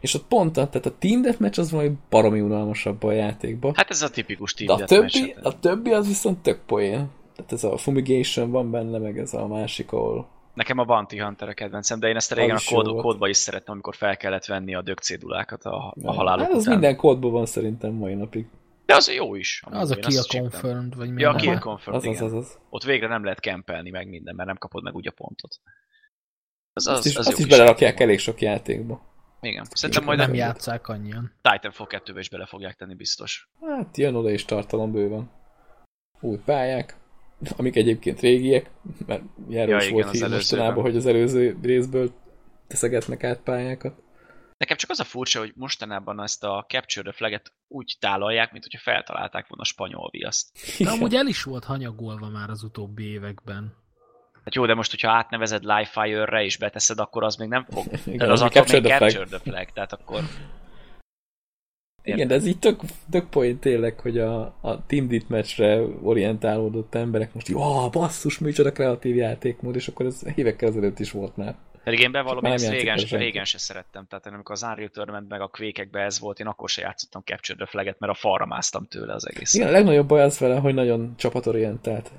És ott pont, a- tehát a Team Deathmatch az valami baromi unalmasabb a játékban. Hát ez a tipikus De team a többi, a többi az viszont tök poén. Tehát ez a Fumigation van benne, meg ez a másik, ahol... Nekem a Bounty Hunter a kedvencem, de én ezt régen Az a is jó kód, kódba is szerettem, amikor fel kellett venni a dögcédulákat a, a hát halálok az után. minden kódban van szerintem mai napig. De az jó is. Az a Kill. Confirmed, vagy mi Ja, a a? Kill Confirmed, Az az, igen. az az. Ott végre nem lehet kempelni meg minden, mert nem kapod meg úgy a pontot. Az, Azt is, az azt is belerakják elég sok játékba. Igen. Szerintem majd Nem a játszák annyian. Titanfall 2-be is bele fogják tenni biztos. Hát jön oda is tartalom bőven. Új pályák, amik egyébként régiek, mert erről Ja, is volt hír mostanában, hogy az előző részből teszegetnek át pályákat. Nekem csak az a furcsa, hogy mostanában ezt a Capture the Flag-et úgy tálalják, mint hogyha feltalálták volna a spanyol viaszt. De amúgy el is volt hanyagolva már az utóbbi években. Hát jó, de most, hogyha átnevezed Livefire-re és beteszed, akkor az még nem fog. Igen, az ami attól még the. Capture the Flag, tehát akkor... Igen, de ez így tök, tök point tényleg, hogy a, a Team Deathmatch-re orientálódott emberek most, jó, basszus, micsoda kreatív játékmód, és akkor ez évekkel ezelőtt is volt már. Pedig én bevallom, én ezt régen, régen se szerettem. Tehát én amikor az Unreal Tournament meg a quake ez volt, én akkor se játszottam Capture the Flag-et, mert a falra másztam tőle az egész. Igen, a legnagyobb baj az vele, hogy nagyon csapatorientált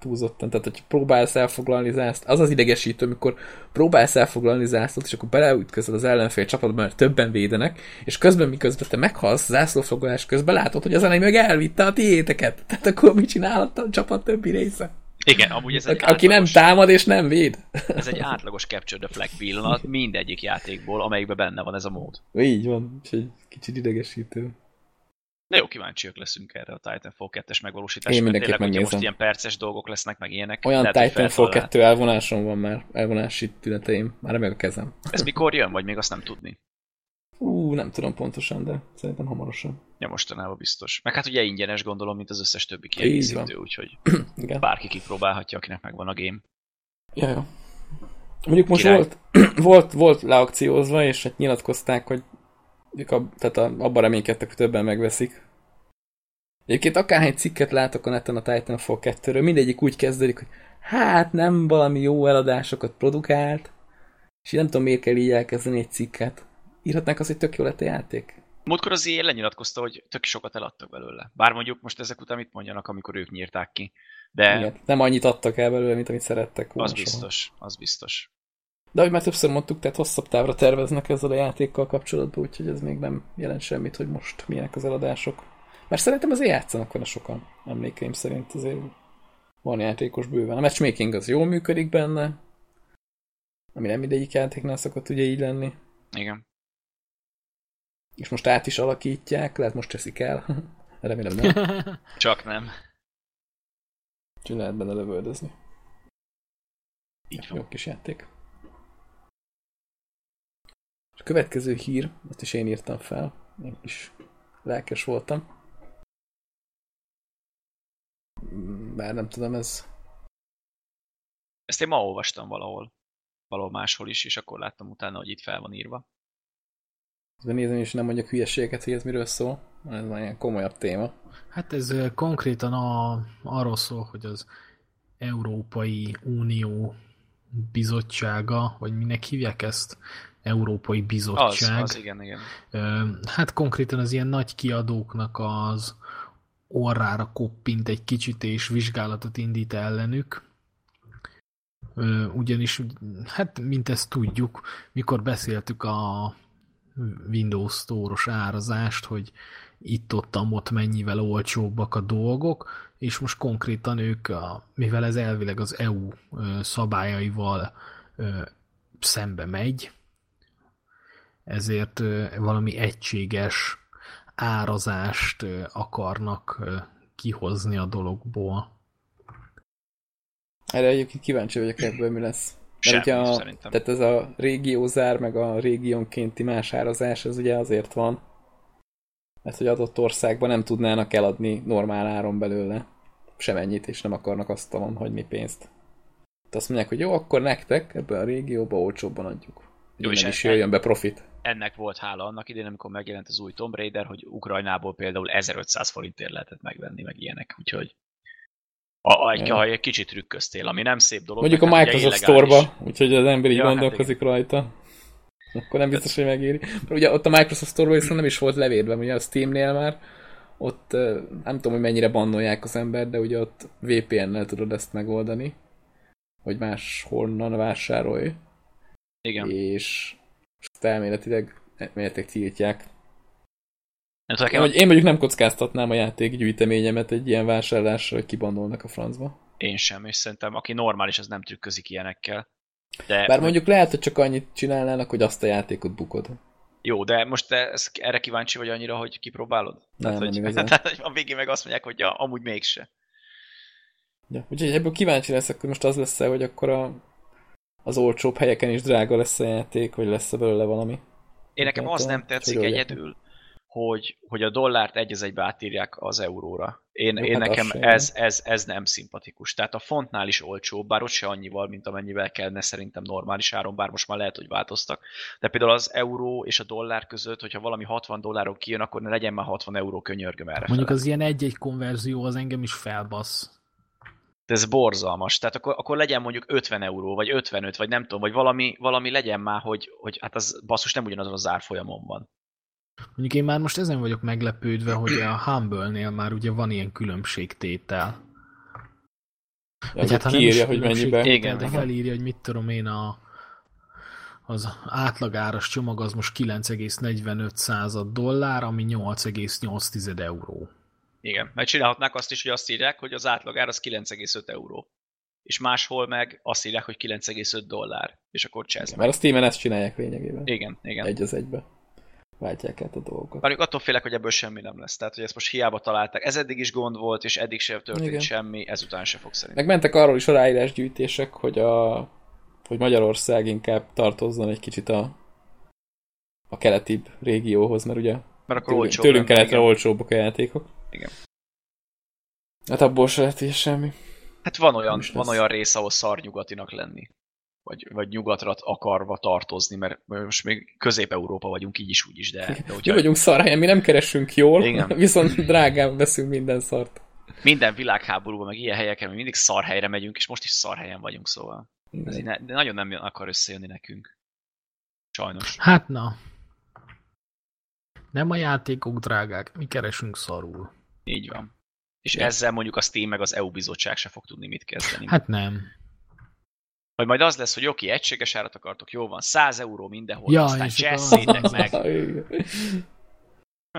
túlzottan. Tehát, hogy próbálsz elfoglalni zászt, az az idegesítő, amikor próbálsz elfoglalni zászlót, és akkor beleütközöl az ellenfél csapatban, mert többen védenek, és közben miközben te meghalsz zászlófoglalás közben, látod, hogy az elején meg elvitte a tiéteket. Tehát akkor mit csinálhat a csapat többi része? Igen, amúgy ez egy, Aki nem átlagos, támad és nem véd. ez egy átlagos Capture the Flag pillanat mindegyik játékból, amelyikben benne van ez a mód. Így van, úgyhogy kicsit idegesítő. Jó, kíváncsiak leszünk erre a Titanfall 2-es megvalósításra. Én mindenképp tényleg, hogyha most megnézem. ilyen perces dolgok lesznek, meg ilyenek. Olyan lehet, Titanfall feltalál. 2 elvonásom van már, elvonási tüneteim, már meg a kezem. Ez mikor jön, vagy még azt nem tudni? Ú, nem tudom pontosan, de szerintem hamarosan. Ja, mostanában biztos. Meg hát ugye ingyenes gondolom, mint az összes többi kiegészítő, úgyhogy Igen. bárki kipróbálhatja, akinek megvan a game. Ja, ja. Mondjuk most Király. volt, volt, volt leakciózva, és hát nyilatkozták, hogy ők a, tehát a, abban reménykedtek, hogy többen megveszik. Egyébként akárhány cikket látok a neten a Titanfall 2-ről, mindegyik úgy kezdődik, hogy hát nem valami jó eladásokat produkált, és nem tudom, miért kell így elkezdeni egy cikket. Írhatnák azt, hogy tök jó lett a játék. Múltkor az ilyen lenyilatkozta, hogy tök sokat eladtak belőle. Bár mondjuk most ezek után mit mondjanak, amikor ők nyírták ki. De Igen. Nem annyit adtak el belőle, mint amit szerettek volna az biztos, az biztos. De ahogy már többször mondtuk, tehát hosszabb távra terveznek ezzel a játékkal kapcsolatban, úgyhogy ez még nem jelent semmit, hogy most milyenek az eladások. Mert szerintem azért játszanak vele sokan, emlékeim szerint azért van játékos bőven. A matchmaking az jól működik benne, ami nem mindegyik játéknál szokott ugye így lenni. Igen. És most át is alakítják, lehet most teszik el. Remélem nem. Csak nem. Úgyhogy lehet benne lövöldözni. Így van. Jó kis játék. Következő hír, azt is én írtam fel, én is lelkes voltam. Bár nem tudom, ez... Ezt én ma olvastam valahol. Valahol máshol is, és akkor láttam utána, hogy itt fel van írva. De nézem, és nem mondjak hülyeséget, hogy ez miről szól. Ez már ilyen komolyabb téma. Hát ez konkrétan a, arról szól, hogy az Európai Unió bizottsága, vagy minek hívják ezt? Európai Az, Bizottság. az, igen, igen. Ö, Hát konkrétan az ilyen nagy kiadóknak az orrára koppint egy kicsit, és vizsgálatot indít ellenük. Ugyanis, hát mint ezt tudjuk, mikor beszéltük a Windows Store-os árazást, hogy itt-ott ott mennyivel olcsóbbak a dolgok, és most konkrétan ők, a, mivel ez elvileg az EU szabályaival szembe megy, ezért valami egységes árazást akarnak kihozni a dologból. Erre egyébként kíváncsi vagyok ebből, mi lesz. Mert Semmi, ugye a, szerintem. tehát ez a régiózár, meg a régiónkénti más árazás, ez ugye azért van, mert hogy adott országban nem tudnának eladni normál áron belőle semennyit, és nem akarnak asztalon hagyni pénzt. Tehát azt mondják, hogy jó, akkor nektek ebbe a régióba olcsóbban adjuk. Jó, és is jöjjön be profit. Ennek volt hála annak idén, amikor megjelent az új Tomb Raider, hogy Ukrajnából például 1500 forintért lehetett megvenni, meg ilyenek, úgyhogy a, a, egy, ha egy kicsit trükköztél, ami nem szép dolog. Mondjuk a hát Microsoft. Store-ba, úgyhogy az ember így Ja, hát gondolkozik rajta. Akkor nem biztos, hogy megéri. Mert ugye ott a Microsoft Store-ban viszont nem is volt levédve, ugye a Steam-nél már ott nem tudom, hogy mennyire bannolják az ember, de ugye ott VPN-nel tudod ezt megoldani, hogy más honnan vásárolj, Igen. és ezt elméletileg, elméletileg tiltják. Nem Én, nekem, én mondjuk nem kockáztatnám a játék gyűjteményemet egy ilyen vásárlásra, hogy kibannolnak a francba. én sem, és szerintem aki normális, az nem trükközik ilyenekkel. De Bár mondjuk lehet, hogy csak annyit csinálnának, hogy azt a játékot bukod. Jó, de most te ez, erre kíváncsi vagy annyira, hogy kipróbálod? Nem, tehát, nem hogy, igazán. tehát, hogy a végén meg azt mondják, hogy ja, amúgy mégse. Ja, úgyhogy ebből kíváncsi leszek, hogy most az lesz hogy akkor a, az olcsóbb helyeken is drága lesz a játék, vagy lesz-e belőle valami. Én nekem Hát, az nem tetszik hogy egyedül, hogy, hogy a dollárt egy az egybe átírják az euróra. Én, Jó, én hát nekem ez, ez, ez nem szimpatikus. Tehát a fontnál is olcsóbb, bár ott se annyival, mint amennyivel kellene szerintem normális áron, bár most már lehet, hogy változtak. De például az euró és a dollár között, hogyha valami 60 dolláron kijön, akkor ne legyen már 60 euró könyörgöm erre. Mondjuk az ilyen egy-egy konverzió az engem is felbasz. De ez borzalmas. Tehát akkor, akkor legyen mondjuk 50 euró, vagy 55, vagy nem tudom, vagy valami, valami legyen már, hogy, hogy hát az basszus nem ugyanazon az árfolyamon van. Mondjuk én már most ezen vagyok meglepődve, hogy a Humble-nél már ugye van ilyen különbségtétel. Ja, hát, ha nem kiírja, hogy mennyibe. Igen, de felírja, hogy mit tudom én, a, az átlagáras csomag az most 9,45 század dollár, ami 8,8 euró. Igen, mert csinálhatnák azt is, hogy azt írják, hogy az átlagár az 9,5 euró. És máshol meg azt írják, hogy 9,5 dollár. És akkor csesz meg. Mert a Steam-en ezt csinálják lényegében. Igen, igen. Egy az egybe. Váltják át a dolgokat. Mondjuk attól félek, hogy ebből semmi nem lesz. Tehát, hogy ezt most hiába találták. Ez eddig is gond volt, és eddig sem történt Igen. semmi, ezután se fog szerintem. Meg mentek arról is a ráírásgyűjtések, hogy, a, hogy Magyarország inkább tartozzon egy kicsit a, a keletibb régióhoz, mert ugye Mert akkor tőlünk, tőlünk keletre olcsóbbak a játékok. Igen. Hát abból se lehet semmi. Hát van olyan, van lesz. olyan rész, ahol szarnyugatinak lenni. Vagy, vagy nyugatra akarva tartozni, mert most még Közép-Európa vagyunk így is, úgy is, de, de Mi hogyha vagyunk szarhelyen, mi nem keresünk jól, Igen. viszont drágán veszünk minden szart. minden világháborúban, meg ilyen helyeken, mi mindig szarhelyre megyünk, és most is szarhelyen vagyunk, szóval ez ne, de nagyon nem akar összejönni nekünk. Sajnos. Hát na. Nem a játékok drágák, mi keresünk szarul. Így van. És Ja. ezzel mondjuk a Steam meg az EU bizottság se fog tudni mit kezdeni. Hát nem. Vagy majd az lesz, hogy oké, egységes árat akartok, jó van, 100 euró mindenhol, Ja, aztán csesszétek meg.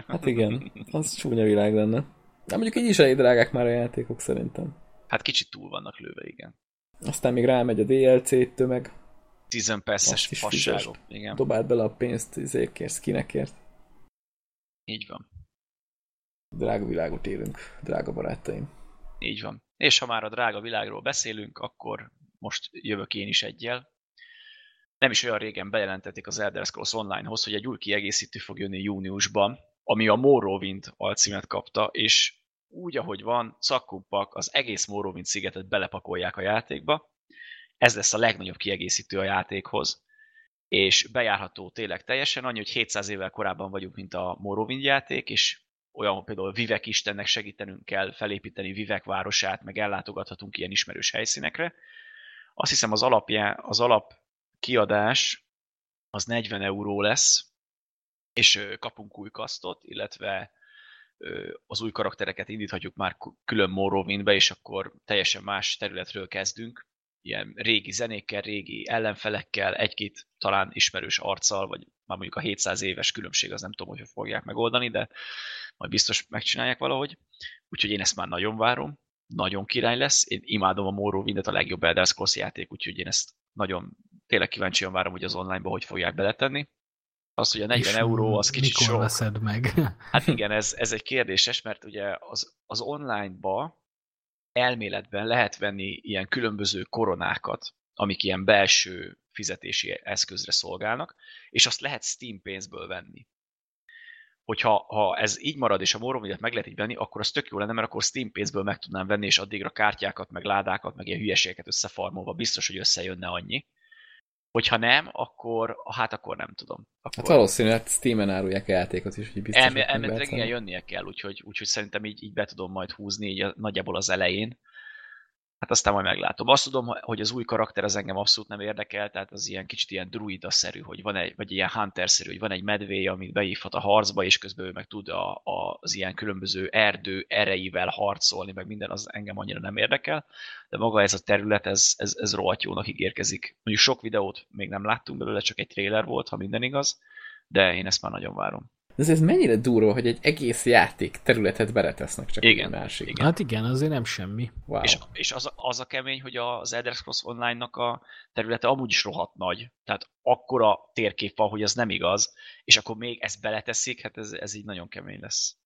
Hát igen, az csúnya világ lenne. De mondjuk így is elég drágák már a játékok szerintem. Hát kicsit túl vannak lőve, igen. Aztán még rámegy a DLC tömeg, Season Pass-es fasságok. Igen, dobáld bele a pénzt izékért, skinekért. így van. Drága világot élünk, drága barátaim. Így van. És ha már a drága világról beszélünk, akkor most jövök én is egyel. Nem is olyan régen bejelentették az Elder Scrolls Online-hoz, hogy egy új kiegészítő fog jönni júniusban, ami a Morrowind alcímet kapta, és úgy, ahogy van, szakkumpak az egész Morrowind szigetet belepakolják a játékba. Ez lesz a legnagyobb kiegészítő a játékhoz, és bejárható tényleg teljesen, annyi, hogy 700 évvel korábban vagyunk, mint a Morrowind játék, és olyan, például Vivek Istennek segítenünk kell felépíteni Vivek városát, meg ellátogathatunk ilyen ismerős helyszínekre. Azt hiszem az, alapjá, az alap kiadás az 40 euró lesz, és kapunk új kasztot, illetve az új karaktereket indíthatjuk már külön Morrowindbe, és akkor teljesen más területről kezdünk. Ilyen régi zenékkel, régi ellenfelekkel, egy-két talán ismerős arccal, vagy már mondjuk a 700 éves különbség, az nem tudom, hogy fogják megoldani, de majd biztos megcsinálják valahogy. Úgyhogy én ezt már nagyon várom. Nagyon király lesz. Én imádom a Morrowindet, a legjobb Elder Scrolls játék, úgyhogy én ezt nagyon tényleg kíváncsian várom, hogy az online-ba hogy fogják beletenni. Az, hogy a 40 És euró, az kicsit mikor sok. veszed meg? Hát igen, ez, ez egy kérdéses, mert ugye az, az online-ba elméletben lehet venni ilyen különböző koronákat, amik ilyen belső fizetési eszközre szolgálnak, és azt lehet Steam pénzből venni. Hogyha ha ez így marad, és a Morrowindet meg lehet így venni, akkor az tök jó lenne, mert akkor Steam pénzből meg tudnám venni, és addigra kártyákat, meg ládákat, meg ilyen hülyeségeket összefarmolva biztos, hogy összejönne annyi. Hogyha nem, akkor hát akkor nem tudom. Akkor... Hát valószínűleg Steam-en árulják a játékot is, hogy biztos, meg elméletileg igen, jönnie kell, úgyhogy, úgyhogy szerintem így, így be tudom majd húzni így a, nagyjából az elején. Hát aztán majd meglátom. Azt tudom, hogy az új karakter az engem abszolút nem érdekel, tehát az ilyen kicsit ilyen druida-szerű, hogy van egy, vagy ilyen hunter-szerű, hogy van egy medvéje, amit beívhat a harcba, és közben ő meg tud a, a, az ilyen különböző erdő ereivel harcolni, meg minden, az engem annyira nem érdekel, de maga ez a terület, ez, ez, ez rohadt jónak ígérkezik. Mondjuk sok videót még nem láttunk belőle, csak egy trailer volt, ha minden igaz, de én ezt már nagyon várom. De ez mennyire durva, hogy egy egész játék területet beletesznek csak Igen, egy másik. igen. Hát igen, azért nem semmi. Wow. És, és az, a- az a kemény, hogy az Elder Scrolls Online-nak a területe amúgy is rohadt nagy. Tehát akkora térkép van, hogy ez nem igaz, és akkor még ezt beleteszik, hát ez, ez így nagyon kemény lesz.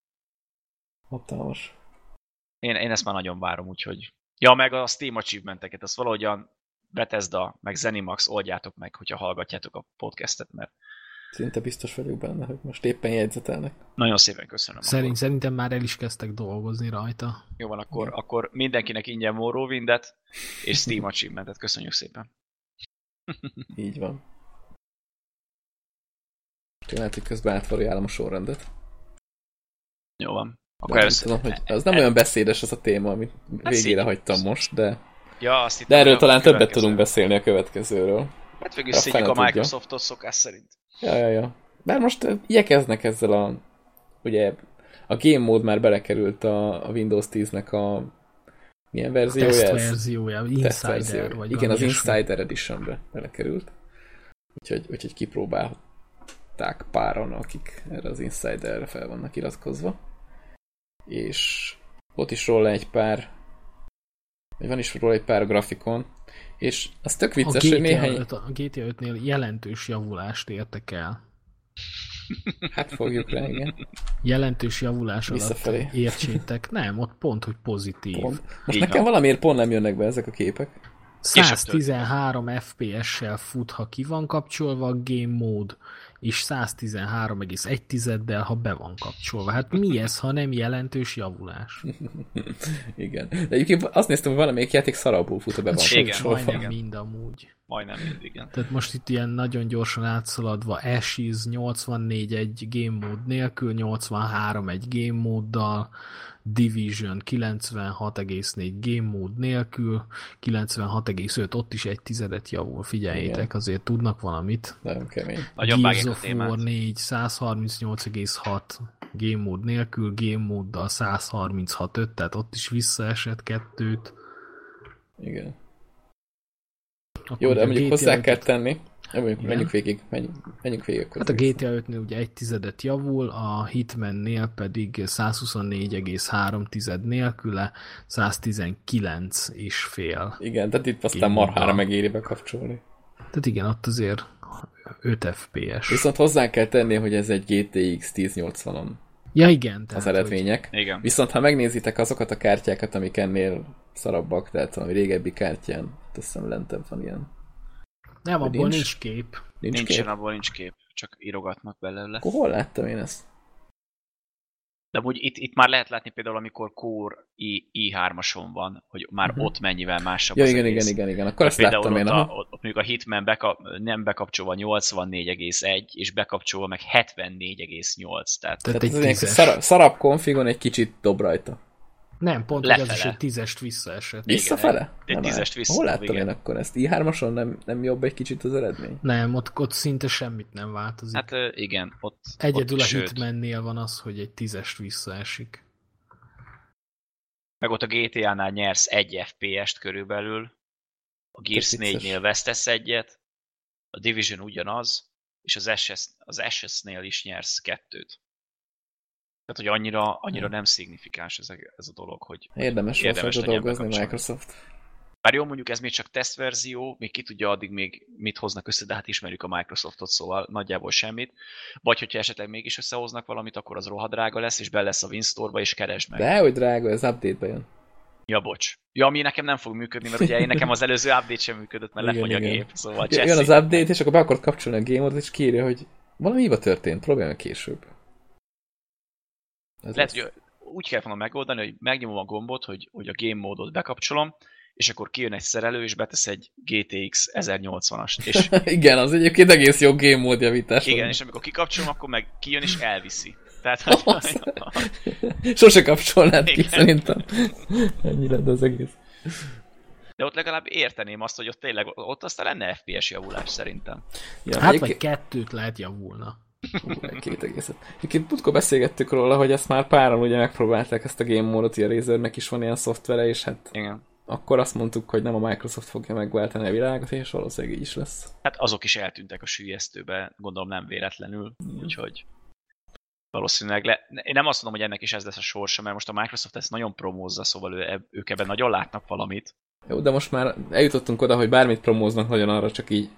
Hatalmas. Én, én ezt már nagyon várom, úgyhogy... Ja, meg a Steam achievementeket, azt valahogyan Bethesda, meg Zenimax oldjátok meg, hogyha hallgatjátok a podcastet, mert Szinte biztos vagyok benne, hogy most éppen jegyzetelnek. nagyon szépen köszönöm. Szerint, szerintem már el is kezdtek dolgozni rajta. Akkor. Jó van, akkor, akkor mindenkinek ingyen Morrowindet és Steam achievementet. Köszönjük szépen. Így van. Lehet, hogy közben átvarjálom a sorrendet. Jó van. Akkor először... tudom, hogy az nem olyan beszédes az a téma, amit végére szép. hagytam most, de, Ja, azt de erről talán többet tudunk beszélni a következőről. Hát végül A szedjük a. Microsoftot szokás szerint. Ja, ja, ja. Bár most igyekeznek ezzel a... Ugye a Game Mode már belekerült a, a Windows 10-nek a... Milyen verziója Test ez? verziója, Test Insider, verziója. vagy Igen, az. Insider Editionbe belekerült. Úgyhogy, úgyhogy kipróbálták páran, akik erre az Insiderre fel vannak iratkozva. És ott is róla egy pár van is róla egy pár grafikon, és az tök A vicces, GTA, hogy néhány... 5, a GTA 5-nél jelentős javulást értek el. Hát fogjuk rá, igen. Jelentős javulás alatt Visszafelé. értsétek. Nem, ott pont, hogy pozitív. Pont. Most Így nekem van. valamiért pont nem jönnek be ezek a képek. 113 FPS-sel fut, ha ki van kapcsolva a game mode, és 113,1-del, ha be van kapcsolva. Hát mi ez, ha nem jelentős javulás? Igen. De egyébként azt néztem, hogy valamelyik játék szarabul fut, ha be van Igen, kapcsolva. Majdnem igen. mind amúgy. Majdnem mindig, igen. Tehát most itt ilyen nagyon gyorsan átszaladva Ashes 84 egy game mode nélkül, 83 egy game móddal, Division 96,4 game mode nélkül, 96,5 ott is egy tizedet javul, figyeljétek, Igen. azért tudnak valamit. Nagyon kemény. Nagyon Gears a of. War 4, 138,6 game mód nélkül, game móddal 136 tehát ott is visszaesett kettőt. Igen. Akkor Jó, de a mondjuk hozzá kell 5-öt tenni. Menjünk végig, menjünk, menjünk végig. akkor Hát a. GTA 5-nél ugye egy tizedet javul, a Hitman-nél pedig 124,3 tized nélküle 119 és fél. Igen, tehát itt aztán Game marhára megéri bekapcsolni. Tehát igen, ott azért 5 FPS. Viszont hozzá kell tenni, hogy ez egy GTX 1080-on Ja igen, tehát az eredmények. Igen. Viszont ha megnézitek azokat a kártyákat, amik ennél szarabbak, tehát valami régebbi kártyán, azt hiszem lentebb van ilyen. Nem, abból nincs? nincs kép. Nincs Nincsen, kép? abból nincs kép, csak írogatnak belőle. Akkor hol láttam én ezt? De amúgy itt, itt már lehet látni például, amikor Core i, i3-ason van, hogy már uh-huh. ott mennyivel másabb Ja, az igen, egész. igen, igen, igen. Akkor ezt Például láttam én. ott, aha. a, ott mondjuk a Hitman beka, nem bekapcsolva 84,1, és bekapcsolva meg 74,8. Tehát Tehát Tehát egy ez ilyen tízes. szara, szarabb konfigon egy kicsit dob rajta. Nem, pont, hogy az is Lefele. egy tízest visszaesett. Igen, Visszafele? egy Nem tízest vissza, Hol láttam igen. én akkor ezt? i3-ason nem, nem jobb egy kicsit az eredmény? Nem, ott, ott szinte semmit nem változik. Hát, igen, ott, Egyedül ott, a sőt, Hitmannél van az, hogy egy tízest visszaesik. Meg ott a GTA-nál nyersz egy FPS-t körülbelül, a Gears Tök vicces. 4-nél vesztesz egyet, a Division ugyanaz, és az SS, az SS-nél is nyersz kettőt. Tehát, hogy annyira, annyira nem szignifikáns ez a, ez a dolog, hogy Érdemes Érdemes dolgozni. Microsoft. bár jó, mondjuk ez még csak tesztverzió, még ki tudja addig még mit hoznak össze, de hát ismerjük a Microsoftot, szóval nagyjából semmit. Vagy hogyha esetleg mégis összehoznak valamit, akkor az rohadrága lesz, és be lesz a Winstore-ba, és keresd meg. De hogy drága, ez update-be jön. Ja, bocs. Ja, ami nekem nem fog működni, mert ugye én nekem az előző update sem működött, mert lefogy a gép. Szóval Jön az update, és akkor be akarod kapcsolni a game és kiírja, hogy valami hiba történt, próbálj meg később. Ez Lehet, lesz. hogy úgy kell volna megoldani, hogy megnyomom a gombot, hogy, hogy a game módot bekapcsolom, és akkor kijön egy szerelő, és betesz egy GTX 1080-ast. És igen, az egyébként egész jó game mód javítás. igen, és amikor kikapcsolom, akkor meg kijön és elviszi. Tehát, hogy Sose kapcsolnád ki, szerintem. Ennyi lenne az egész. de ott legalább érteném azt, hogy ott tényleg, ott aztán lenne FPS javulás szerintem. Ja, Hát vagy egyébként- kettőt lehet javulna. Két egészet. Egyébként múltkor beszélgettük róla, hogy ezt már páran ugye megpróbálták ezt a game módot, a Razernek is van ilyen szoftvere, és hát Igen. akkor azt mondtuk, hogy nem a Microsoft fogja megváltani a világot, és valószínűleg így is lesz. Hát azok is eltűntek a sülyeztőbe, gondolom nem véletlenül, úgyhogy valószínűleg le... Én nem azt mondom, hogy ennek is ez lesz a sorsa, mert most a Microsoft ezt nagyon promózza, szóval ő, ők ebben nagyon látnak valamit. Jó, de most már eljutottunk oda, hogy bármit promóznak nagyon arra, csak így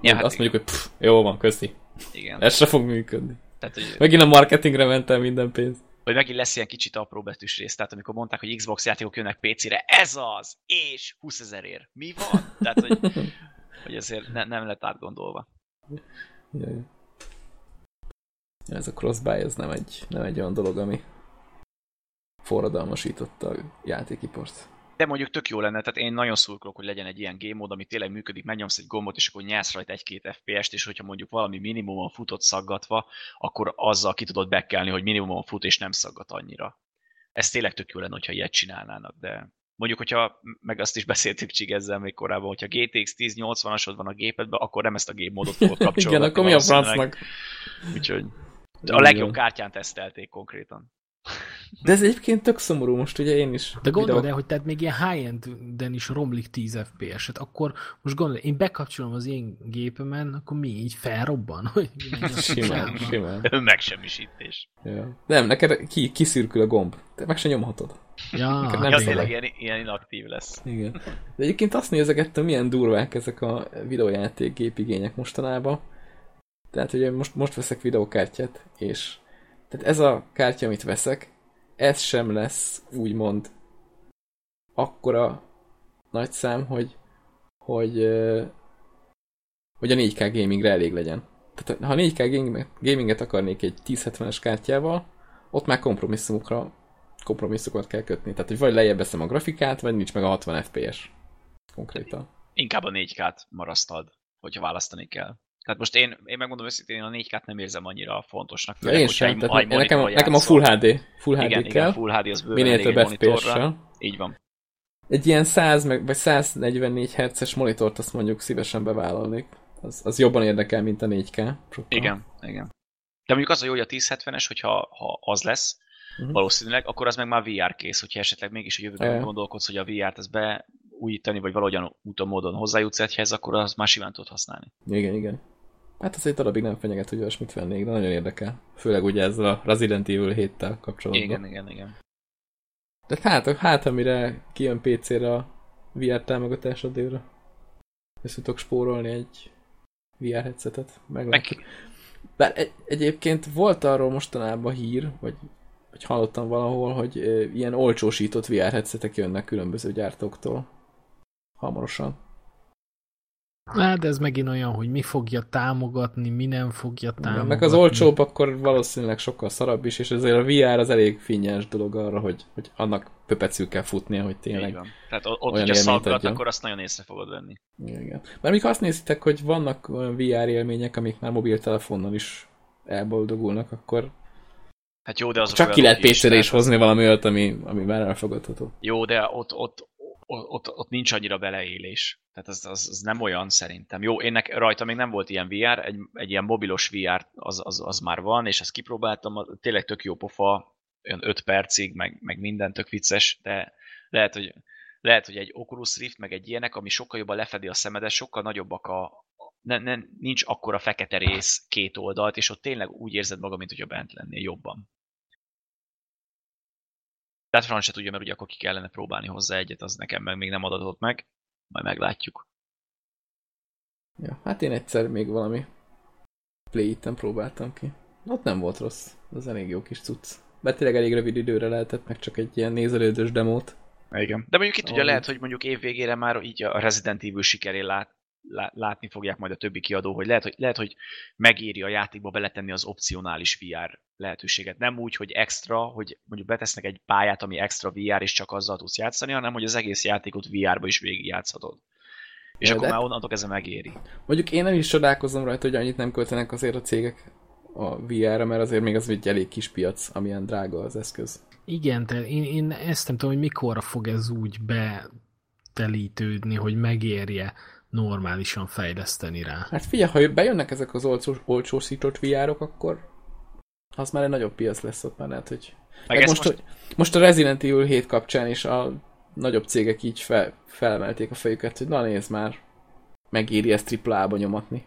Ja, azt hát mondjuk, hogy pff, jó van, köszi. Igen. Ez se fog működni. Tehát, hogy, Megint a marketingre mentem minden pénz. hogy megint lesz ilyen kicsit apró betűs rész, tehát amikor mondták, hogy Xbox játékok jönnek PC-re, ez az, és 20 ezerért. Mi van? Tehát, hogy, hogy ezért ne, nem lett átgondolva. Jaj. Ez a crossbuy, ez nem egy, nem egy olyan dolog, ami forradalmasította a játékipart. De mondjuk tök jó lenne, tehát én nagyon szurkolok, hogy legyen egy ilyen game mód, ami tényleg működik, megnyomsz egy gombot, és akkor nyász rajta egy-két FPS-t, és hogyha mondjuk valami minimumon futott szaggatva, akkor azzal ki tudod bekkelni, hogy minimumon fut, és nem szaggat annyira. Ez tényleg tök jó lenne, hogyha ilyet csinálnának, de mondjuk, hogyha, meg azt is beszéltük Csigezzel még korábban, hogyha GTX 1080-asod van a gépedben, akkor nem ezt a game módot fogod kapcsolni. Igen, akkor mi a francnak? Úgyhogy a legjobb kártyán tesztelték konkrétan. De ez egyébként tök szomorú, most ugye én is. De gondold videó- el, hogy tehát még ilyen high-end-en is romlik 10 FPS-et, akkor most gondolj, én bekapcsolom az én gépemen, akkor mi így felrobban? Hogy Simán, simán. Megsemmisítés. Ja. Nem, neked ki, kiszürkül a gomb. Te meg se nyomhatod. Ja, Neked hát nem Ja, tényleg ilyen, ilyen inaktív lesz. Igen. De egyébként azt nézegettem, milyen durvák ezek a videójáték gépigények mostanában. Tehát ugye most, most veszek videókártyát, és tehát ez a kártya, amit veszek, ez sem lesz úgymond akkora nagy szám, hogy hogy, hogy a 4K gamingre elég legyen. Tehát ha 4K gaming- gaminget akarnék egy 1070-es kártyával, ott már kompromisszumokra kompromisszokat kell kötni. Tehát, hogy vagy lejjebb veszem a grafikát, vagy nincs meg a 60 FPS. Konkrétan. Inkább a 4K-t marasztad, hogyha választani kell. Tehát most én, én megmondom őszintén, én a 4K-t nem érzem annyira fontosnak. Ja, én sem. Tehát egy ne- nekem, nekem a. Full HD, Full HD igen, kell. igen, Full HD az bőven minél több. FPS-sel. Így van. Egy ilyen 100 meg, vagy 144 Hz-es monitort azt mondjuk szívesen bevállalnék. Az, az jobban érdekel, mint a 4K. Sokkal. Igen, igen. De mondjuk az a jó, hogy a 1070-es, hogyha ha az lesz, uh-huh. valószínűleg, akkor az meg már VR kész, hogyha esetleg mégis a jövőben yeah. gondolkodsz, hogy a VR-t ezt beújítani, vagy valahogyan úton módon hozzájutsz egyhez, akkor az már simán tud használni. Igen, igen. Hát az egy darabig nem fenyeget, hogy olyasmit vennék, de nagyon érdekel. Főleg ugye ezzel a Resident Evil 7-tel kapcsolatban. Igen, igen, igen. De hát, hát amire kijön PC-re a VR támogatás addigra. Össze tudok spórolni egy VR headsetet. Meglátjuk. Meg... Bár egy, egyébként volt arról mostanában hír, vagy, vagy hallottam valahol, hogy e, ilyen olcsósított VR headsetek jönnek különböző gyártóktól. Hamarosan. Hát de ez megint olyan, hogy mi fogja támogatni, mi nem fogja támogatni. Meg az olcsóbb akkor valószínűleg sokkal szarabb is, és ezért a VR az elég finnyes dolog arra, hogy, hogy annak pöpecül kell futnia, hogy tényleg Igen. Tehát ott, olyan hogyha szaggat, akkor azt nagyon észre fogod venni. Igen. Mert mikor azt nézitek, hogy vannak olyan VR élmények, amik már mobiltelefonnal is elboldogulnak, akkor Hát jó, de az Csak ki lehet pc is hozni valami olyat, ami, ami már elfogadható. Jó, de ott, ott, ott, ott nincs annyira beleélés. Tehát az, az, az nem olyan szerintem. Jó, én nek, rajta még nem volt ilyen VR, egy, egy ilyen mobilos VR az, az, az már van, és ezt kipróbáltam, tényleg tök jó pofa, olyan 5 percig, meg, meg minden tök vicces, de lehet, hogy lehet, hogy egy Oculus Rift, meg egy ilyenek, ami sokkal jobban lefedi a szemedet, sokkal nagyobbak a, ne, ne, nincs akkora fekete rész két oldalt, és ott tényleg úgy érzed magad, mint hogyha bent lennél jobban. Tehát Franc se tudja, mert ugye akkor ki kellene próbálni hozzá egyet, az nekem meg még nem adatott meg. Majd meglátjuk. Ja, hát én egyszer még valami play próbáltam ki. Ott nem volt rossz. Az elég jó kis cucc. Mert tényleg elég rövid időre lehetett, meg csak egy ilyen nézelődős demót. Igen. De mondjuk itt ugye lehet, hogy mondjuk évvégére már így a Resident Evil sikerén lát, látni fogják majd a többi kiadó, hogy lehet, hogy lehet, hogy megéri a játékba beletenni az opcionális VR lehetőséget. Nem úgy, hogy extra, hogy mondjuk betesznek egy pályát, ami extra VR, és csak azzal tudsz játszani, hanem hogy az egész játékot VR-ba is végigjátszhatod. És ja, akkor már onnantól ez megéri. Mondjuk én nem is csodálkozom rajta, hogy annyit nem költenek azért a cégek a VR-ra, mert azért még az egy elég kis piac, amilyen drága az eszköz. Igen, de én, én ezt nem tudom, hogy mikorra fog ez úgy betelítődni, hogy megérje normálisan fejleszteni rá. Hát figyelj, ha bejönnek ezek az olcsó, olcsósított VR-ok, akkor az már egy nagyobb piac lesz ott már lehet, hogy... Meg Meg most, most... most a Resident Evil 7 kapcsán is a nagyobb cégek így fel, felemelték a fejüket, hogy na nézd már, megéri ezt triplába nyomatni.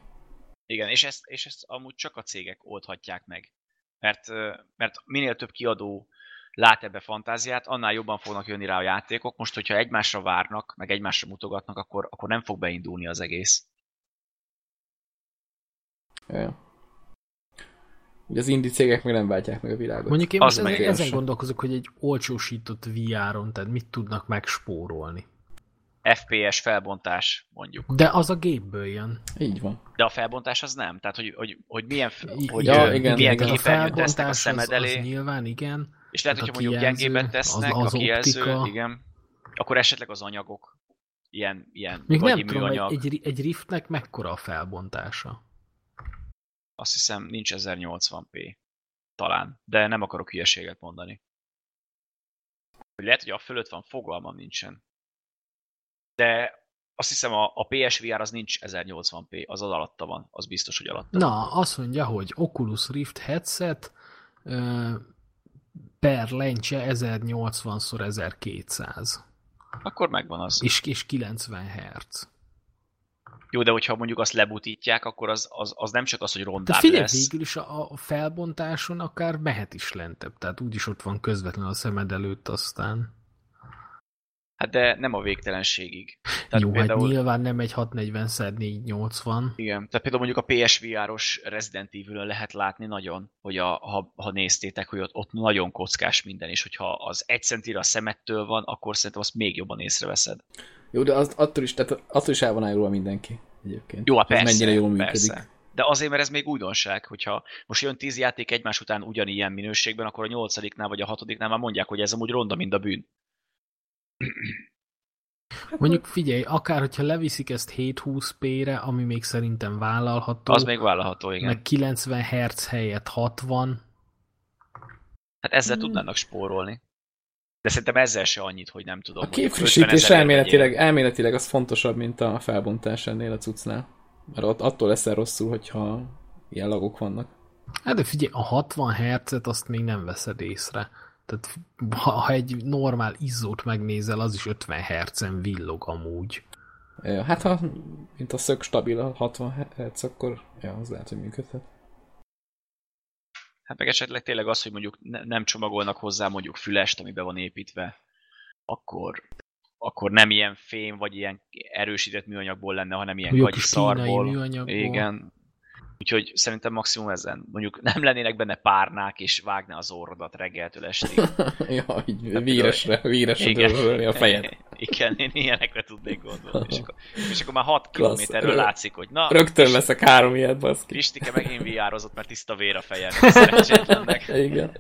Igen, és ezt, és ezt amúgy csak a cégek oldhatják meg. Mert, mert minél több kiadó lát ebbe fantáziát, annál jobban fognak jönni rá a játékok. Most, hogyha egymásra várnak, meg egymásra mutogatnak, akkor, akkor nem fog beindulni az egész. Ja. Ugye az indie cégek még nem váltják meg a világot. Mondjuk én az ezen, ezen gondolkozok, hogy egy olcsósított VR-on, tehát mit tudnak megspórolni. FPS felbontás, mondjuk. De az a gépből jön. Így van. De a felbontás az nem. Tehát, hogy, hogy, hogy milyen, hogy, ja, igen, milyen igen, képernyőt tesznek a szemed elé. Az, az nyilván, igen. És lehet, hogyha mondjuk gyengében tesznek az, az a kijelző, optika. igen, akkor esetleg az anyagok, ilyen, ilyen Még nem tudom, műanyag. Egy, egy, egy riftnek mekkora a felbontása? Azt hiszem nincs 1080p. Talán. De nem akarok hülyeséget mondani. Hogy lehet, hogy a fölött van, fogalmam nincsen. De azt hiszem a, a PSVR az nincs 1080p, az az alatta van, az biztos, hogy alatta Na, van. azt mondja, hogy Oculus Rift headset per lencse 1080x1200. Akkor megvan az. És, és 90 Hz. Jó, de hogyha mondjuk azt lebutítják, akkor az, az, az nem csak az, hogy rondább de figyelj, lesz. végül is a, a felbontáson akár mehet is lentebb, tehát úgyis ott van közvetlenül a szemed előtt aztán. Hát de nem a végtelenségig. Tehát Jó, hát például... hát nyilván nem egy 640x480. Igen, tehát például mondjuk a PSVR-os Resident evil lehet látni nagyon, hogy a, ha, ha néztétek, hogy ott, ott nagyon kockás minden, és hogyha az egy centire a szemettől van, akkor szerintem azt még jobban észreveszed. Jó, de az, attól is, tehát attól is el van róla mindenki egyébként. Jó, hát persze, mennyire jól működik. Persze. De azért, mert ez még újdonság, hogyha most jön tíz játék egymás után ugyanilyen minőségben, akkor a nyolcadiknál vagy a hatodiknál már mondják, hogy ez amúgy ronda, mint a bűn. Mondjuk figyelj, akár hogyha leviszik ezt 720p-re, ami még szerintem vállalható. Az még vállalható, igen. Meg 90 Hz helyett 60. Hát ezzel hmm. tudnának spórolni. De szerintem ezzel se annyit, hogy nem tudom. A képfrissítés elméletileg, elméletileg az fontosabb, mint a felbontás ennél a cuccnál. Mert ott attól leszel rosszul, hogyha ilyen lagok vannak. Hát de figyelj, a 60 Hz-et azt még nem veszed észre. Tehát ha, egy normál izzót megnézel, az is 50 Hz-en villog amúgy. Ja, hát ha mint a szög stabil a 60 Hz, akkor ja, az lehet, hogy működhet. Hát meg esetleg tényleg az, hogy mondjuk ne, nem csomagolnak hozzá mondjuk fülest, ami be van építve, akkor, akkor nem ilyen fém, vagy ilyen erősített műanyagból lenne, hanem ilyen Jó kínai szarból. műanyagból. Igen. Úgyhogy szerintem maximum ezen. Mondjuk nem lennének benne párnák, és vágná az orrodat reggeltől estig. ja, így víresre, víresre dőlni a fejed. Igen, én ilyenekre tudnék gondolni. És akkor, és akkor már 6 Klassz. kilométerről látszik, hogy na, Rögtön leszek három ilyet, baszki. Pistike megint viározott, mert tiszta vér a fejem. Igen.